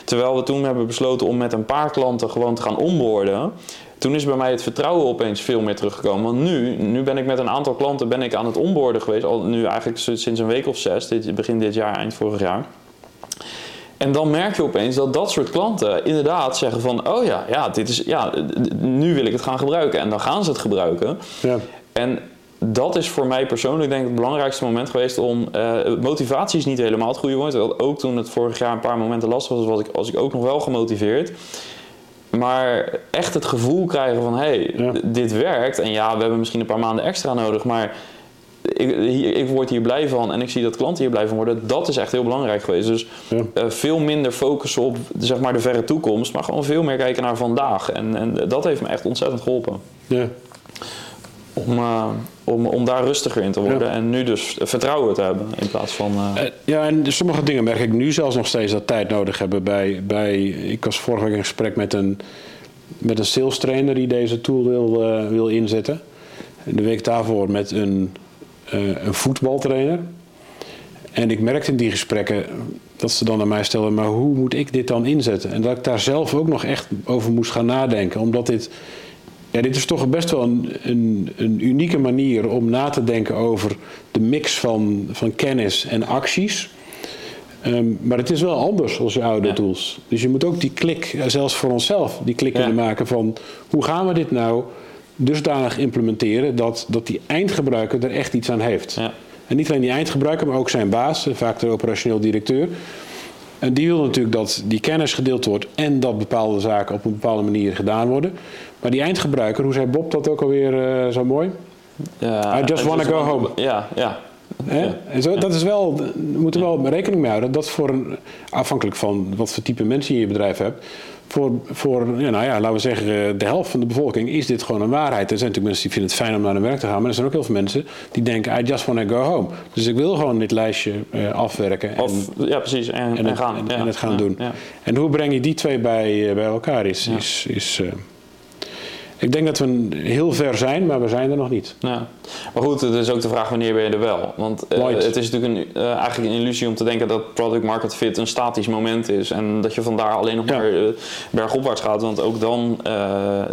Terwijl we toen hebben besloten om met een paar klanten gewoon te gaan onboorden. Toen is bij mij het vertrouwen opeens veel meer teruggekomen. Want nu, nu ben ik met een aantal klanten ben ik aan het onboorden geweest. Al nu eigenlijk sinds een week of zes, dit, begin dit jaar, eind vorig jaar. En dan merk je opeens dat dat soort klanten inderdaad zeggen van... oh ja, ja, dit is, ja, nu wil ik het gaan gebruiken. En dan gaan ze het gebruiken. Ja. En dat is voor mij persoonlijk denk ik het belangrijkste moment geweest om... Uh, motivatie is niet helemaal het goede woord. Ook toen het vorig jaar een paar momenten lastig was, was ik, was ik ook nog wel gemotiveerd. Maar echt het gevoel krijgen van, hé, hey, dit werkt. En ja, we hebben misschien een paar maanden extra nodig, maar ik, ik, word hier blij van en ik zie dat klanten hier blij van worden. Dat is echt heel belangrijk geweest. Dus ja. uh, veel minder focussen op zeg maar, de verre toekomst, maar gewoon veel meer kijken naar vandaag. En, en dat heeft me echt ontzettend geholpen. Ja. Om, uh, om, om daar rustiger in te worden en nu dus vertrouwen te hebben in plaats van. Uh... ja, en sommige dingen merk ik nu zelfs nog steeds dat tijd nodig hebben. Bij, bij, ik was vorige week in gesprek met een, met een sales trainer die deze tool wil, wil inzetten. En de week daarvoor met een eh, een voetbaltrainer. En ik merkte in die gesprekken dat ze dan aan mij stelden, maar hoe moet ik dit dan inzetten? En dat ik daar zelf ook nog echt over moest gaan nadenken. Omdat dit, ja, dit is toch best wel een, een, een unieke manier om na te denken over de mix van, van kennis en acties. Ehm, maar het is wel anders als je oude tools. Dus je moet ook die klik, eh, zelfs voor onszelf, die klik kunnen maken van hoe gaan we dit nou dusdanig implementeren dat, dat die eindgebruiker er echt iets aan heeft. Ja. En niet alleen die eindgebruiker, maar ook zijn baas, vaak de operationeel directeur. En die wil natuurlijk dat die kennis gedeeld wordt en dat bepaalde zaken op een bepaalde manier gedaan worden. Maar die eindgebruiker, hoe zei Bob dat ook alweer uh, zo mooi? Ja, I just want to go home. Ja, ja. En zo, dat is wel, we moeten wel rekening mee houden dat voor een, afhankelijk van wat voor type mensen je in je bedrijf hebt, voor, voor ja, nou ja, laten we zeggen, de helft van de bevolking is dit gewoon een waarheid. Er zijn natuurlijk mensen die vinden het fijn om naar hun werk te gaan, maar er zijn ook heel veel mensen die denken, I just want to go home. Dus ik wil gewoon dit lijstje uh, afwerken. En, of, ja, precies, en, en, gaan. En, en het gaan doen. En hoe breng je die twee bij, uh, bij elkaar is, is, is uh, ik denk dat we heel ver zijn, maar we zijn er nog niet. Ja. Maar goed, het is ook de vraag wanneer ben je er wel. Want uh, het is natuurlijk een, uh, eigenlijk een illusie om te denken dat product market fit een statisch moment is. En dat je vandaar alleen nog maar uh, bergopwaarts gaat. Want ook dan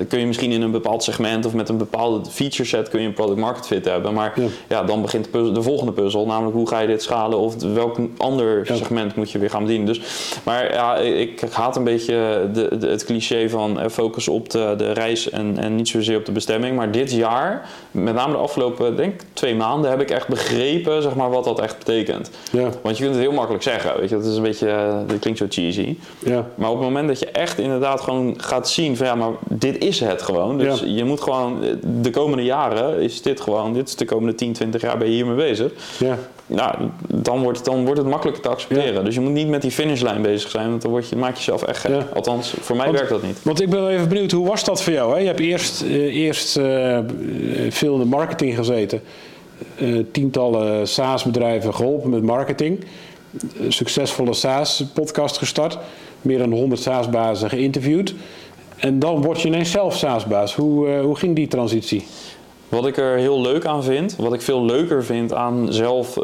kun je misschien in een bepaald segment of met een bepaalde feature set kun je een product market fit hebben. Maar ja, ja dan begint de, de, volgende puzzel. Namelijk hoe ga je dit schalen of welk ander ja. segment moet je weer gaan bedienen. Dus, maar ja, ik, ik haat een beetje de, de, het cliché van focus op de, de reis en, en niet zozeer op de bestemming. Maar dit jaar, met name de afgelopen afgelopen denk twee maanden heb ik echt begrepen zeg maar, wat dat echt betekent. Ja. Want je kunt het heel makkelijk zeggen, weet je, dat is een beetje, eh, dat klinkt zo cheesy. Ja. Maar op het moment dat je echt inderdaad gewoon gaat zien van ja, maar dit is het gewoon. Dus je moet gewoon, de komende jaren is dit gewoon, dit is de komende 10, 20 jaar ben je hiermee bezig. Ja nou, dan wordt, dan wordt het makkelijker te accepteren. Dus je moet niet met die finishlijn bezig zijn, want dan word je, maak je jezelf echt gek. Althans, voor mij werkt dat niet. Want ik ben wel even benieuwd, hoe was dat voor jou? Hè? Je hebt eerst, uh, eerst uh, veel in de marketing gezeten. Uh, tientallen SaaS-bedrijven geholpen met marketing. succesvolle SaaS-podcast gestart. Meer dan 100 SaaS-bazen geïnterviewd. En dan word je ineens zelf SaaS-baas. Hoe, hoe ging die transitie? Wat ik er heel leuk aan vind, wat ik veel leuker vind aan zelf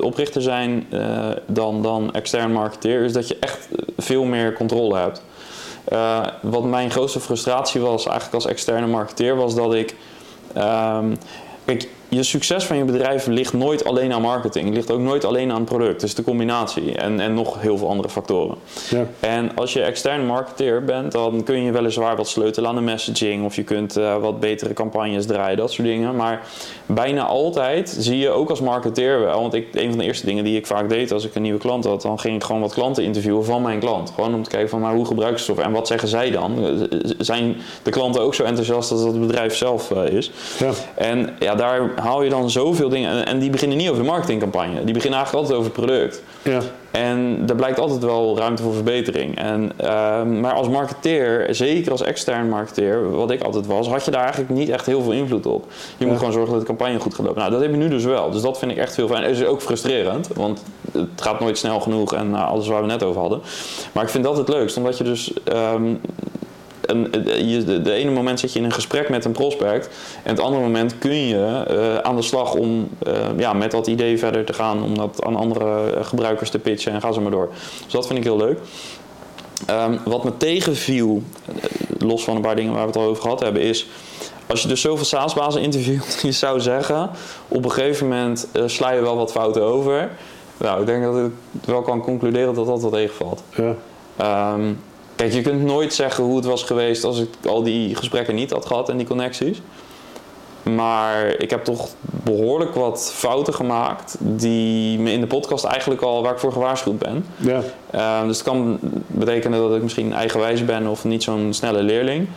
oprichter zijn dan, dan extern marketeer, is dat je echt veel meer controle hebt. Wat mijn grootste frustratie was eigenlijk als externe marketeer, was dat ik. Um, kijk, je succes van je bedrijf ligt nooit alleen aan marketing. ligt ook nooit alleen aan het product. Het is de combinatie en, en nog heel veel andere factoren. Ja. En als je externe marketeer bent, dan kun je weliswaar wat sleutelen aan de messaging. Of je kunt uh, wat betere campagnes draaien, dat soort dingen. Maar bijna altijd zie je ook als marketeer wel. Want ik, een van de eerste dingen die ik vaak deed als ik een nieuwe klant had, dan ging ik gewoon wat klanten interviewen van mijn klant. Gewoon om te kijken van maar hoe gebruiken ze het en wat zeggen zij dan? Zijn de klanten ook zo enthousiast als dat het bedrijf zelf uh, is? Ja. En ja, daar haal je dan zoveel dingen. En die beginnen niet over de marketingcampagne. Die beginnen eigenlijk altijd over het product. Ja. En er blijkt altijd wel ruimte voor verbetering. En, uh, maar als marketeer, zeker als extern marketeer, wat ik altijd was, had je daar eigenlijk niet echt heel veel invloed op. Je moet gewoon zorgen dat de campagne goed gaat lopen. Nou, dat heb je nu dus wel. Dus dat vind ik echt veel fijn. Het is ook frustrerend, want het gaat nooit snel genoeg en uh, alles waar we net over hadden. Maar ik vind dat het leukst, omdat je dus um, een, je, de, ene moment zit je in een gesprek met een prospect en het andere moment kun je uh, aan de slag om uh, ja, met dat idee verder te gaan, om dat aan andere gebruikers te pitchen en ga zo maar door. Dus dat vind ik heel leuk. Um, wat me tegenviel, los van een paar dingen waar we het al over gehad hebben, is als je dus zoveel SaaS-bazen interviewt, je zou zeggen, op een gegeven moment uh, sla je wel wat fouten over. Nou, ik denk dat ik wel kan concluderen dat dat wel tegenvalt. Ja. Um, Kijk, je kunt nooit zeggen hoe het was geweest als ik al die gesprekken niet had gehad en die connecties. Maar ik heb toch behoorlijk wat fouten gemaakt die me in de podcast eigenlijk al waar ik voor gewaarschuwd ben. Ja. Uh, dus het kan betekenen dat ik misschien eigenwijs ben of niet zo'n snelle leerling.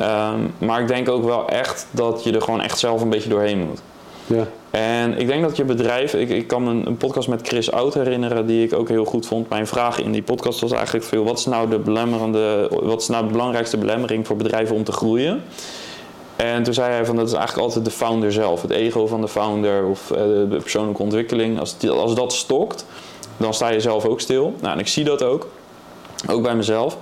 Um, maar ik denk ook wel echt dat je er gewoon echt zelf een beetje doorheen moet. Ja. En ik denk dat je bedrijf, ik, ik kan me een podcast met Chris Oud herinneren die ik ook heel goed vond. Mijn vraag in die podcast was eigenlijk veel: wat is nou de belemmerende, wat is nou de belangrijkste belemmering voor bedrijven om te groeien? En toen zei hij van dat is eigenlijk altijd de founder zelf, het ego van de founder of uh, de persoonlijke ontwikkeling. Als, als dat stokt, dan sta je zelf ook stil. Nou, en ik zie dat ook, ook bij mezelf.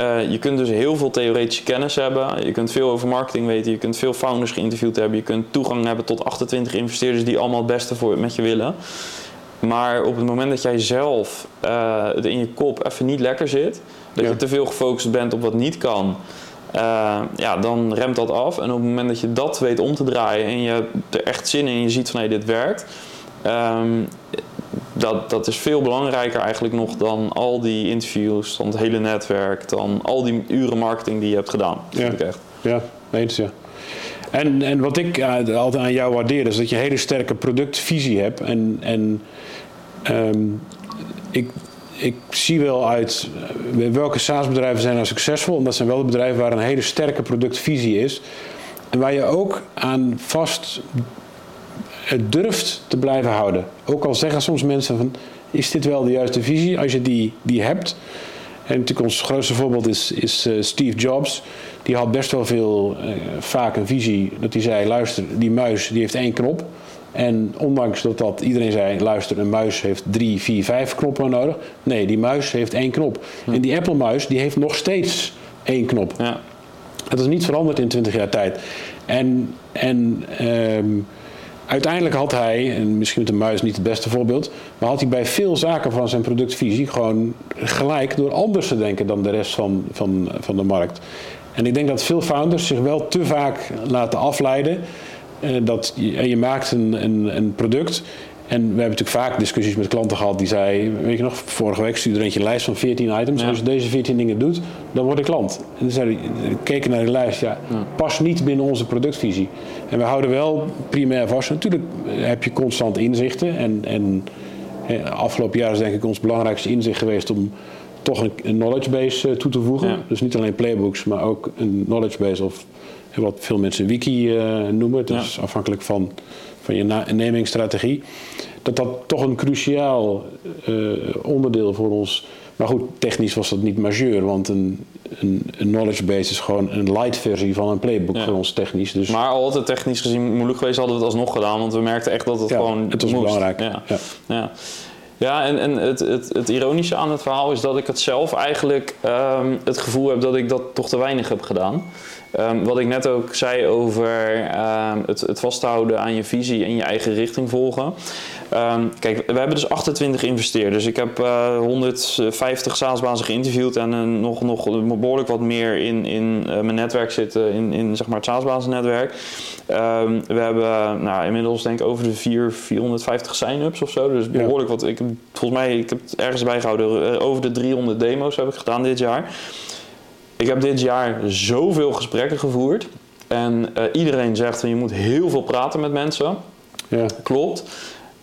Uh, je kunt dus heel veel theoretische kennis hebben. Je kunt veel over marketing weten. Je kunt veel founders geïnterviewd hebben. Je kunt toegang hebben tot 28 investeerders die allemaal het beste voor, met je willen. Maar op het moment dat jij zelf uh, het in je kop even niet lekker zit, dat je te veel gefocust bent op wat niet kan, uh, ja, dan remt dat af. En op het moment dat je dat weet om te draaien en je er echt zin in en je ziet van hé, hey, dit werkt, um, dat, dat is veel belangrijker eigenlijk nog dan al die interviews, dan het hele netwerk, dan al die uren marketing die je hebt gedaan. Ja, echt. ja eens ja. En, en wat ik uh, altijd aan jou waardeer is dat je een hele sterke productvisie hebt. En, en um, ik, ik zie wel uit uh, welke SaaS-bedrijven zijn nou succesvol. En dat zijn wel de bedrijven waar een hele sterke productvisie is. En waar je ook aan vast het durft te blijven houden. Ook al zeggen soms mensen van, is dit wel de juiste visie? Als je die, die hebt. En natuurlijk ons grootste voorbeeld is, is uh, Steve Jobs. Die had best wel veel, uh, vaak een visie dat hij zei, luister, die muis die heeft één knop. En ondanks dat, dat iedereen zei, luister, een muis heeft drie, vier, vijf knoppen nodig. Nee, die muis heeft één knop. En die Apple muis die heeft nog steeds één knop. Ja. Dat is niet veranderd in 20 jaar tijd. En, en um, uiteindelijk had hij, en misschien met de muis niet het beste voorbeeld, maar had hij bij veel zaken van zijn productvisie gewoon gelijk door anders te denken dan de rest van, van, van de markt. En ik denk dat veel founders zich wel te vaak laten afleiden. Eh, dat je, je maakt een, een, een product en we hebben natuurlijk vaak discussies met klanten gehad die zeiden, weet je nog, vorige week stuurde er eentje een lijst van 14 items. Als je deze 14 dingen doet, dan word ik klant. En dan zei keken naar de lijst, ja, ja, past niet binnen onze productvisie. En we houden wel primair vast. Natuurlijk heb je constant inzichten. En, en afgelopen jaar is denk ik ons belangrijkste inzicht geweest om toch een, een knowledge base uh, toe te voegen. Ja. Dus niet alleen playbooks, maar ook een knowledge base of wat veel mensen wiki uh, noemen. Dus afhankelijk van van je nemingsstrategie, dat dat toch een cruciaal uh, onderdeel voor ons. Maar goed, technisch was dat niet majeur, want een, een, een knowledge base is gewoon een light versie van een playbook ja. voor ons technisch. Dus maar altijd technisch gezien moeilijk geweest, hadden we het alsnog gedaan, want we merkten echt dat het ja, gewoon. Het was moest. belangrijk. Ja. ja. Ja, en, en het, het, het, ironische aan het verhaal is dat ik het zelf eigenlijk um, het gevoel heb dat ik dat toch te weinig heb gedaan. Um, wat ik net ook zei over um, het, het, vasthouden aan je visie en je eigen richting volgen. Um, kijk, we hebben dus 28 investeerders. Ik heb uh, 150 SaaS-bazen geïnterviewd en uh, nog, nog behoorlijk wat meer in, in uh, mijn netwerk zitten, in, in zeg maar het SaaS-basennetwerk. we hebben nou, inmiddels denk ik over de 4, 450 sign-ups of zo. Dus behoorlijk ja. wat. Ik, volgens mij, ik heb het ergens bijgehouden, over de 300 demo's heb ik gedaan dit jaar. Ik heb dit jaar zoveel gesprekken gevoerd. En uh, iedereen zegt van je moet heel veel praten met mensen. Ja. Klopt.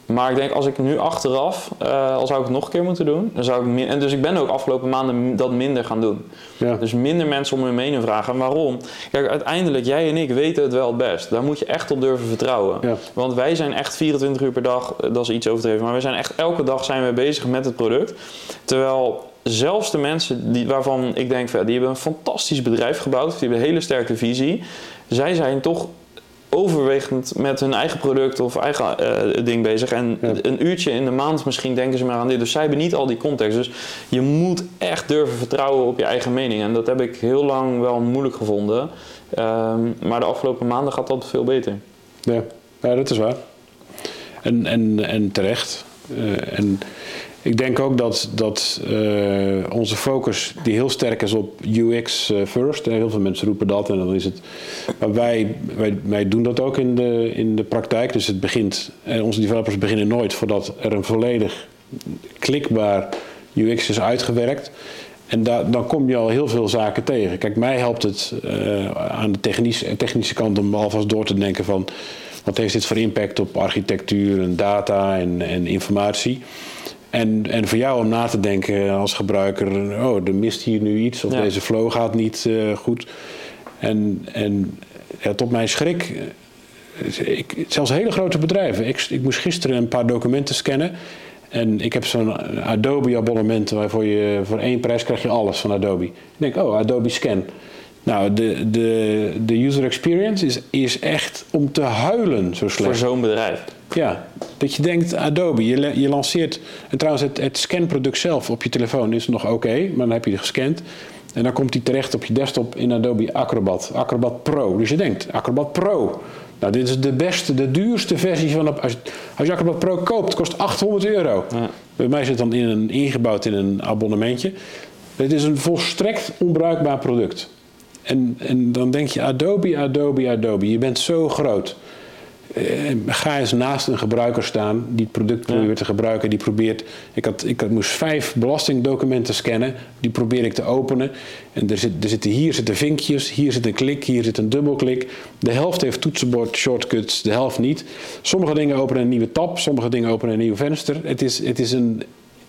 Maar ik denk als ik nu achteraf, uh, al zou ik het nog een keer moeten doen, dan zou ik min- en dus ik ben ook afgelopen maanden dat minder gaan doen. Ja. Dus minder mensen om hun mening vragen. En waarom? Kijk, uiteindelijk, jij en ik weten het wel het best. Daar moet je echt op durven vertrouwen. Ja. Want wij zijn echt 24 uur per dag, dat is iets overdreven, maar wij zijn echt elke dag zijn we bezig met het product. Terwijl zelfs de mensen die, waarvan ik denk, die hebben een fantastisch bedrijf gebouwd, die hebben een hele sterke visie. Zij zijn toch overwegend met hun eigen product of eigen uh, ding bezig. En Ja. een uurtje in de maand misschien denken ze maar aan dit. Dus zij hebben niet al die context. Dus je moet echt durven vertrouwen op je eigen mening. En dat heb ik heel lang wel moeilijk gevonden. Ehm, maar de afgelopen maanden gaat dat veel beter. Ja, ja dat is waar. En, en, en terecht. Uh, en ik denk ook dat, dat uh, onze focus, die heel sterk is op UX uh, first. Heel veel mensen roepen dat en dan is het. Maar wij, wij, wij doen dat ook in de, in de praktijk. Dus het begint, eh, onze developers beginnen nooit voordat er een volledig klikbaar UX is uitgewerkt. En da dan kom je al heel veel zaken tegen. Kijk, mij helpt het aan de technische, technische kant om alvast door te denken van wat heeft dit voor impact op architectuur en data en, en informatie. En, en voor jou om na te denken als gebruiker, oh, er mist hier nu iets of Ja. deze flow gaat niet uh, goed. En, en ja, tot mijn schrik, eh, ik, zelfs hele grote bedrijven. Ik, ik moest gisteren een paar documenten scannen. En ik heb zo'n Adobe abonnement waarvoor je voor één prijs krijg je alles van Adobe. Ik denk, oh, Adobe Scan. Nou, de, de, de user experience is, is echt om te huilen zo slecht. Voor zo'n bedrijf. Ja, dat je denkt, Adobe, je, je lanceert... En trouwens, het, het scanproduct zelf op je telefoon is nog oké, maar dan heb je het gescand. En dan komt die terecht op je desktop in Adobe Acrobat. Acrobat Pro. Dus je denkt, Acrobat Pro. Nou, dit is de beste, de duurste versie van... Als, als je Acrobat Pro koopt, kost 800 euro. Ja. Bij mij zit dan in een, ingebouwd in een abonnementje. Het is een volstrekt onbruikbaar product. En, en dan denk je, Adobe, Adobe, Adobe. Je bent zo groot. Eh, ga eens naast een gebruiker staan die het product probeert te gebruiken. Die probeert, ik, had, ik had, moest vijf belastingdocumenten scannen. Die probeer ik te openen. En er, zit, er zitten, hier zitten vinkjes, hier zit een klik, hier zit een dubbelklik. De helft heeft toetsenbord shortcuts, de helft niet. Sommige dingen openen een nieuwe tab, sommige dingen openen een nieuw venster. Het is, het is een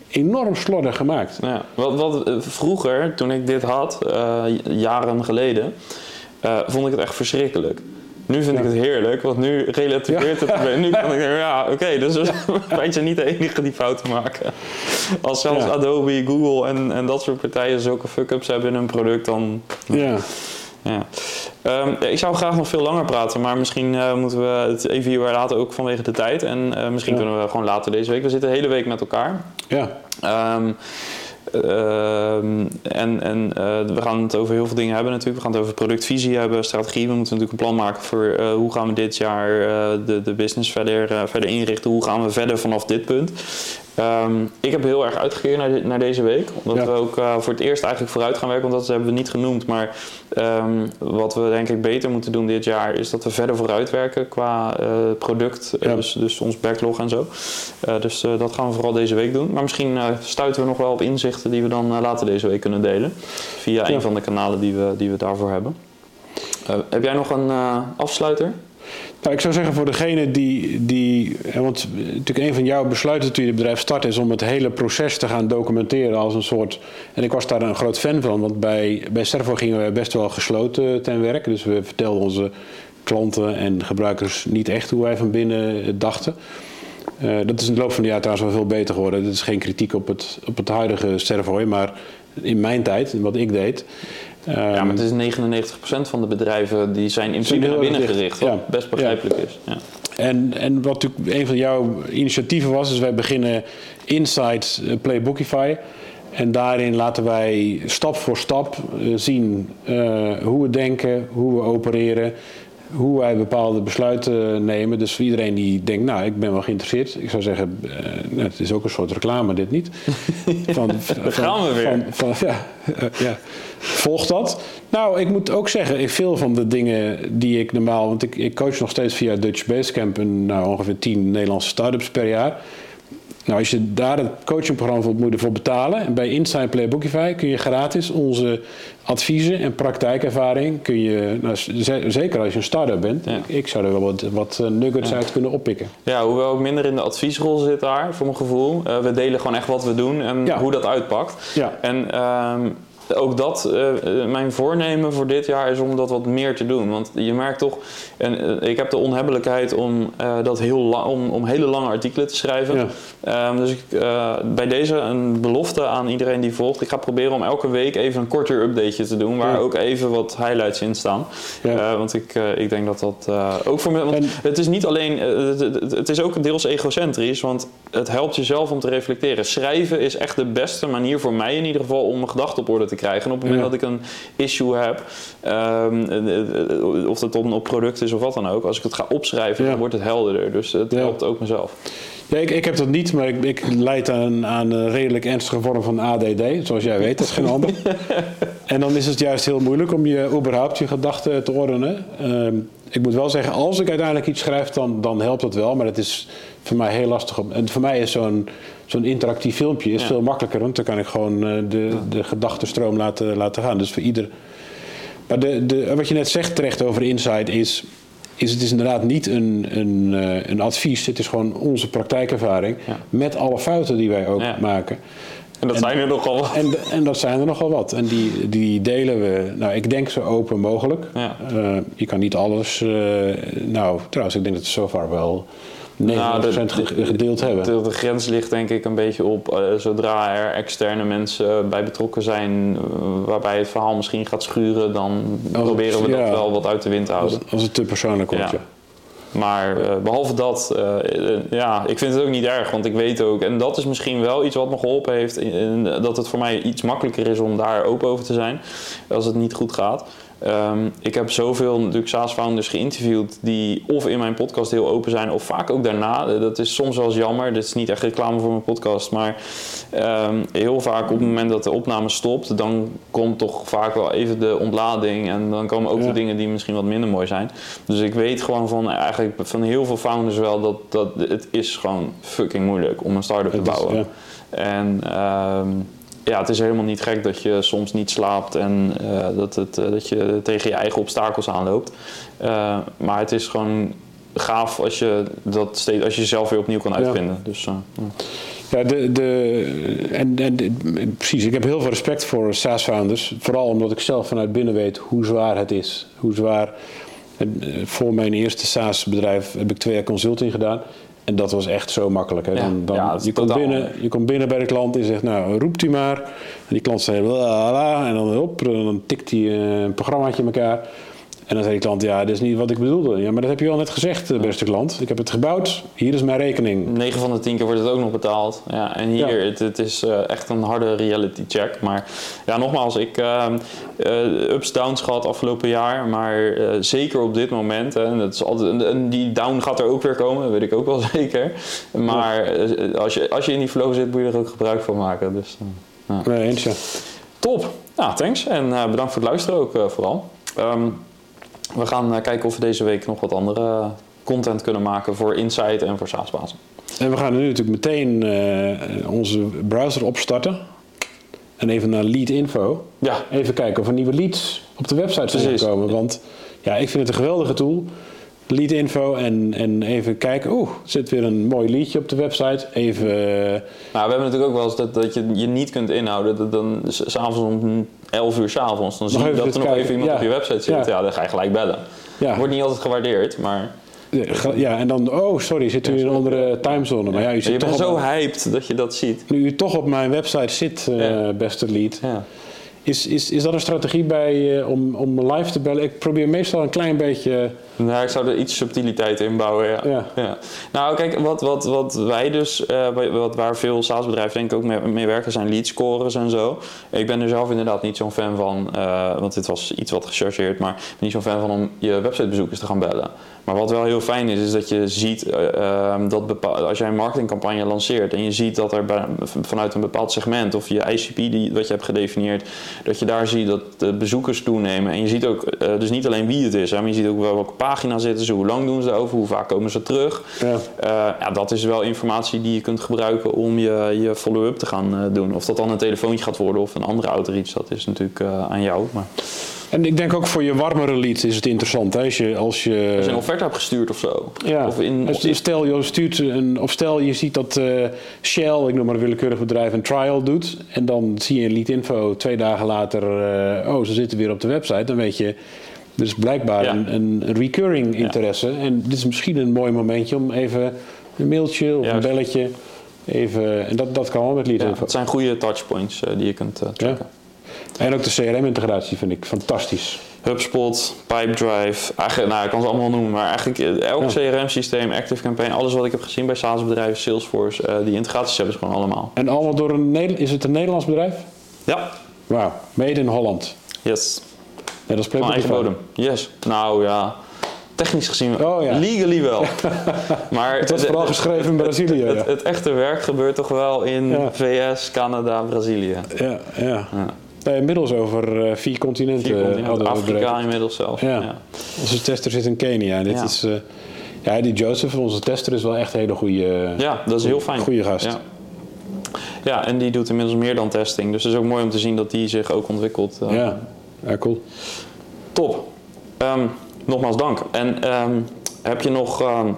enorm slordig gemaakt. Ja, wat, wat, eh, vroeger, toen ik dit had, uh, jaren geleden, uh, vond ik het echt verschrikkelijk. Nu vind ik het heerlijk, want nu relativeert ja. het. Nu kan ik denken, ja, oké, okay, dus ben je niet de enige die fouten maken. Als zelfs Adobe, Google en, en dat soort partijen zulke fuck-ups hebben in hun product, dan. Ja. Ja. Um, ik zou graag nog veel langer praten, maar misschien uh, moeten we het even hier laten, ook vanwege de tijd. En uh, misschien kunnen we gewoon later deze week. We zitten de hele week met elkaar. Ja. Um, Ehm, en en uh, we gaan het over heel veel dingen hebben natuurlijk. We gaan het over productvisie hebben, strategie. We moeten natuurlijk een plan maken voor uh, hoe gaan we dit jaar uh, de, de business verder, verder inrichten. Hoe gaan we verder vanaf dit punt. Um, ik heb heel erg uitgekeerd naar, naar deze week. Omdat ja. we ook voor het eerst eigenlijk vooruit gaan werken. Want dat hebben we niet genoemd. Maar um, wat we denk ik beter moeten doen dit jaar... is dat we verder vooruit werken qua product. Ja. Dus, dus ons backlog en zo. dus dat gaan we vooral deze week doen. Maar misschien stuiten we nog wel op inzichten die we dan later deze week kunnen delen. Via ja. een van de kanalen die we, die we daarvoor hebben. Heb jij nog een afsluiter? Nou, ik zou zeggen voor degene die, die. Want natuurlijk een van jouw besluiten toen je het bedrijf start is om het hele proces te gaan documenteren als een soort. En ik was daar een groot fan van, want bij, bij Servo gingen we best wel gesloten ten werk. Dus we vertelden onze klanten en gebruikers niet echt hoe wij van binnen dachten. Uh, dat is in de loop van de jaar trouwens wel veel beter geworden. Dat is geen kritiek op het, op het huidige Servoy, maar in mijn tijd, wat ik deed. Um, ja, maar het is 99% van de bedrijven die zijn in principe naar binnen gericht, wat ja. best begrijpelijk ja. is. Ja. En, en wat natuurlijk een van jouw initiatieven was, is wij beginnen Inside Playbookify. En daarin laten wij stap voor stap uh, zien uh, hoe we denken, hoe we opereren, hoe wij bepaalde besluiten nemen. Dus voor iedereen die denkt, nou, ik ben wel geïnteresseerd. Ik zou zeggen, uh, nou, het is ook een soort reclame, dit niet. Van, van, gaan we weer. Van, van, ja, uh, ja. Volg dat. Nou, ik moet ook zeggen, ik veel van de dingen die ik normaal... Want ik, ik coach nog steeds via Dutch Basecamp... nou, ongeveer 10 Nederlandse start-ups per jaar... Nou, als je daar het coachingprogramma voor moet ervoor betalen, en bij Insight Playbookify kun je gratis onze adviezen en praktijkervaring kun je, nou, zeker als je een start-up bent, ja. ik, ik, zou er wel wat, wat nuggets ja. uit kunnen oppikken. Ja, hoewel ook minder in de adviesrol zit daar, voor mijn gevoel. Uh, we delen gewoon echt wat we doen en ja. hoe dat uitpakt. Ja. En um, ook dat, uh, mijn voornemen voor dit jaar is om dat wat meer te doen. Want je merkt toch, en uh, ik heb de onhebbelijkheid om, uh, dat heel lang, om, om hele lange artikelen te schrijven. Ja. Um, dus ik, bij deze een belofte aan iedereen die volgt. Ik ga proberen om elke week even een korter updateje te doen. Waar ja. ook even wat highlights in staan. Ja. want ik, ik denk dat dat ook voor me. Want en, het is niet alleen, het, het is ook deels egocentrisch. Want het helpt jezelf om te reflecteren. Schrijven is echt de beste manier voor mij in ieder geval om mijn gedachten op orde te krijgen. En op het moment dat ik een issue heb, um, of het op, op product is of wat dan ook, als ik het ga opschrijven, dan wordt het helderder. Dus het helpt ook mezelf. Ja, ik, ik heb dat niet, maar ik, ik leid aan, aan een redelijk ernstige vorm van ADD, zoals jij weet, dat is geen ander. en dan is het juist heel moeilijk om je überhaupt je gedachten te ordenen. Um, ik moet wel zeggen, als ik uiteindelijk iets schrijf, dan, dan helpt dat wel, maar het is voor mij heel lastig. Om, en voor mij is zo'n zo'n interactief filmpje is ja. veel makkelijker, want dan kan ik gewoon uh, de, de gedachtenstroom laten, laten gaan. Dus voor ieder. Maar de, de, wat je net zegt terecht over Insight is. Is het is inderdaad niet een, een, uh, een advies, het is gewoon onze praktijkervaring. Ja. Met alle fouten die wij ook maken. En dat en, zijn er nogal wat. En, en, dat zijn er nogal wat. En die, die delen we, nou, ik denk zo open mogelijk. Ja. Uh, je kan niet alles. Uh, nou, trouwens, ik denk dat het zover wel 90% nou, de, gedeeld de, hebben. De, de, grens ligt denk ik een beetje op uh, zodra er externe mensen bij betrokken zijn, waarbij het verhaal misschien gaat schuren, dan als proberen het, we ja, dat wel wat uit de wind te houden. Als, als het te persoonlijk wordt, ja. Maar uh, behalve dat, ja, ik vind het ook niet erg, want ik weet ook, en dat is misschien wel iets wat me geholpen heeft, in, in, dat het voor mij iets makkelijker is om daar open over te zijn als het niet goed gaat. Ehm, ik heb zoveel natuurlijk SaaS-founders geïnterviewd die of in mijn podcast heel open zijn of vaak ook daarna. Dat is soms wel eens jammer. Dit is niet echt reclame voor mijn podcast, maar ehm, heel vaak op het moment dat de opname stopt, dan komt toch vaak wel even de ontlading en dan komen ook de dingen die misschien wat minder mooi zijn. Dus ik weet gewoon van eigenlijk van heel veel founders wel dat, dat het is gewoon fucking moeilijk om een start-up te bouwen. En ehm, ja, het is helemaal niet gek dat je soms niet slaapt en uh, dat, het, uh, dat je tegen je eigen obstakels aanloopt. Uh, maar het is gewoon gaaf als je dat steeds, als je jezelf weer opnieuw kan uitvinden. Ja. Dus, ja, de, de, en, en precies. Ik heb heel veel respect voor SaaS-founders. Vooral omdat ik zelf vanuit binnen weet hoe zwaar het is. Hoe zwaar. Voor mijn eerste SaaS-bedrijf heb ik twee jaar consulting gedaan. En dat was echt zo makkelijk. Hè? Dan, dan, ja, je, komt binnen, je komt binnen bij de klant en zegt, nou, roept u maar. En die klant zegt, en dan, op, dan tikt hij een programmaatje in elkaar. En dan zei die klant, ja, dat is niet wat ik bedoelde. Ja, maar dat heb je al net gezegd, eh, beste klant. Ik heb het gebouwd, hier is mijn rekening. 9 van de 10 keer wordt het ook nog betaald. Ja, en hier, ja. het, het, is uh, echt een harde reality check. Maar ja, nogmaals, ik uh, ups, downs gehad afgelopen jaar. Maar zeker op dit moment, en, dat is altijd, en die down gaat er ook weer komen, dat weet ik ook wel zeker. Maar als, je, als je in die flow zit, moet je er ook gebruik van maken. Dus, ja. Nee, eens ja. Top, nou, thanks. En bedankt voor het luisteren ook vooral. Um, we gaan kijken of we deze week nog wat andere content kunnen maken voor Insight en voor SaaS-bazen. En we gaan nu natuurlijk meteen uh, onze browser opstarten. En even naar lead info. Ja. Even kijken of er nieuwe leads op de website zijn gekomen. Want ja, ik vind het een geweldige tool. Lead info en, en even kijken. Oeh, er zit weer een mooi liedje op de website. Even. Nou, we hebben natuurlijk ook wel eens dat, dat je je niet kunt inhouden. Dat dan s'avonds om 11 uur s'avonds. Dan zie je dat er nog even iemand ja. op je website zit. Ja. ja. dan ga je gelijk bellen. Ja. Wordt niet altijd gewaardeerd, maar. Ja, en dan, oh sorry, zit u in een andere timezone. Maar ja, u zit je toch bent zo hyped dat je dat ziet. Nu u toch op mijn website zit, uh, beste lead. Ja. Is, is, is dat een strategie bij, uh, om, om live te bellen? Ik probeer meestal een klein beetje. Nou, ik zou er iets subtiliteit in bouwen. Ja. Ja. ja. Nou, kijk, wat, wat, wat wij dus, uh, wat, waar veel SaaS-bedrijven denk ik ook mee, mee, werken, zijn lead scores en zo. Ik ben er zelf inderdaad niet zo'n fan van, uh, want dit was iets wat gechargeerd, maar ik ben niet zo'n fan van om je websitebezoekers te gaan bellen. Maar wat wel heel fijn is, is dat je ziet uh, dat bepaal, als jij een marketingcampagne lanceert en je ziet dat er bij, vanuit een bepaald segment of je ICP die, wat je hebt gedefinieerd, dat je daar ziet dat de bezoekers toenemen. En je ziet ook dus niet alleen wie het is, hè, maar je ziet ook wel welke pagina zitten ze, hoe lang doen ze over, hoe vaak komen ze terug. Ja. Uh, ja, dat is wel informatie die je kunt gebruiken om je, je follow-up te gaan doen. Of dat dan een telefoontje gaat worden of een andere outreach, dat is natuurlijk aan jou. Maar... En ik denk ook voor je warmere leads is het interessant. Hè? Als, je, als je... Als je een offerte hebt gestuurd of zo. Ja. Of in, stel je stuurt een, of stel je ziet dat uh, Shell, ik noem maar een willekeurig bedrijf, een trial doet. En dan zie je in lead info twee dagen later, uh, oh ze zitten weer op de website. Dan weet je, er is blijkbaar Ja. een, een recurring interesse. En dit is misschien een mooi momentje om even een mailtje of Juist. een belletje. Even, en dat, dat kan wel met lead Ja, het zijn goede touchpoints eh, die je kunt eh, tracken. En ook de CRM-integratie vind ik fantastisch. HubSpot, Pipedrive, eigenlijk, nou, ik kan ze allemaal noemen, maar eigenlijk eh, elk Ja. CRM-systeem, ActiveCampaign, alles wat ik heb gezien bij SaaS-bedrijven, Salesforce, die integraties hebben ze gewoon allemaal. En allemaal door een is het een Nederlands bedrijf? Ja, Wauw, made in Holland. yes. Van eigen Playbook. bodem. Yes. Nou ja, technisch gezien, Oh, ja. legally wel. maar Het was vooral geschreven in Brazilië. het, Ja, het echte werk gebeurt toch wel in Ja. VS, Canada, Brazilië. ja. ja. Ja. Nee, inmiddels over eh, vier continenten. Vier continenten, Afrika berekend. inmiddels zelfs. Ja. Ja. Onze tester zit in Kenia. En Dit Ja. is, eh, ja, die Joseph, onze tester, is wel echt een hele goede, Ja, dat is heel fijn. goede gast. Ja. ja, en die doet inmiddels meer dan testing. Dus het is ook mooi om te zien dat die zich ook ontwikkelt. eh. Ja, ja cool. Top. Ehm, nogmaals dank. En ehm, heb je nog ehm,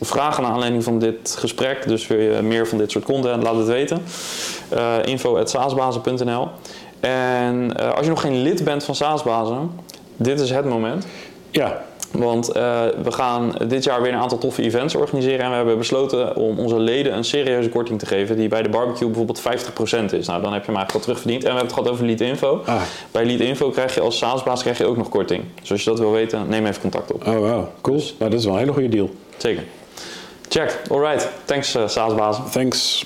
vragen naar aanleiding van dit gesprek? Dus wil je meer van dit soort content? Laat het weten. Uh, info.saasbazen.nl En eh, als je nog geen lid bent van Saasbazen, dit is het moment. Ja, Want eh, we gaan dit jaar weer een aantal toffe events organiseren. En we hebben besloten om onze leden een serieuze korting te geven. Die bij de barbecue bijvoorbeeld 50% is. Nou, dan heb je hem eigenlijk al terugverdiend. En we hebben het gehad over Lead Info. Ah. Bij Lead Info krijg je als SaaS-baas krijg je ook nog korting. Dus als je dat wil weten, neem even contact op. oh wow, cool. Nou, dat is wel een hele goede deal. Zeker. Check. Alright. Thanks, uh. Thanks.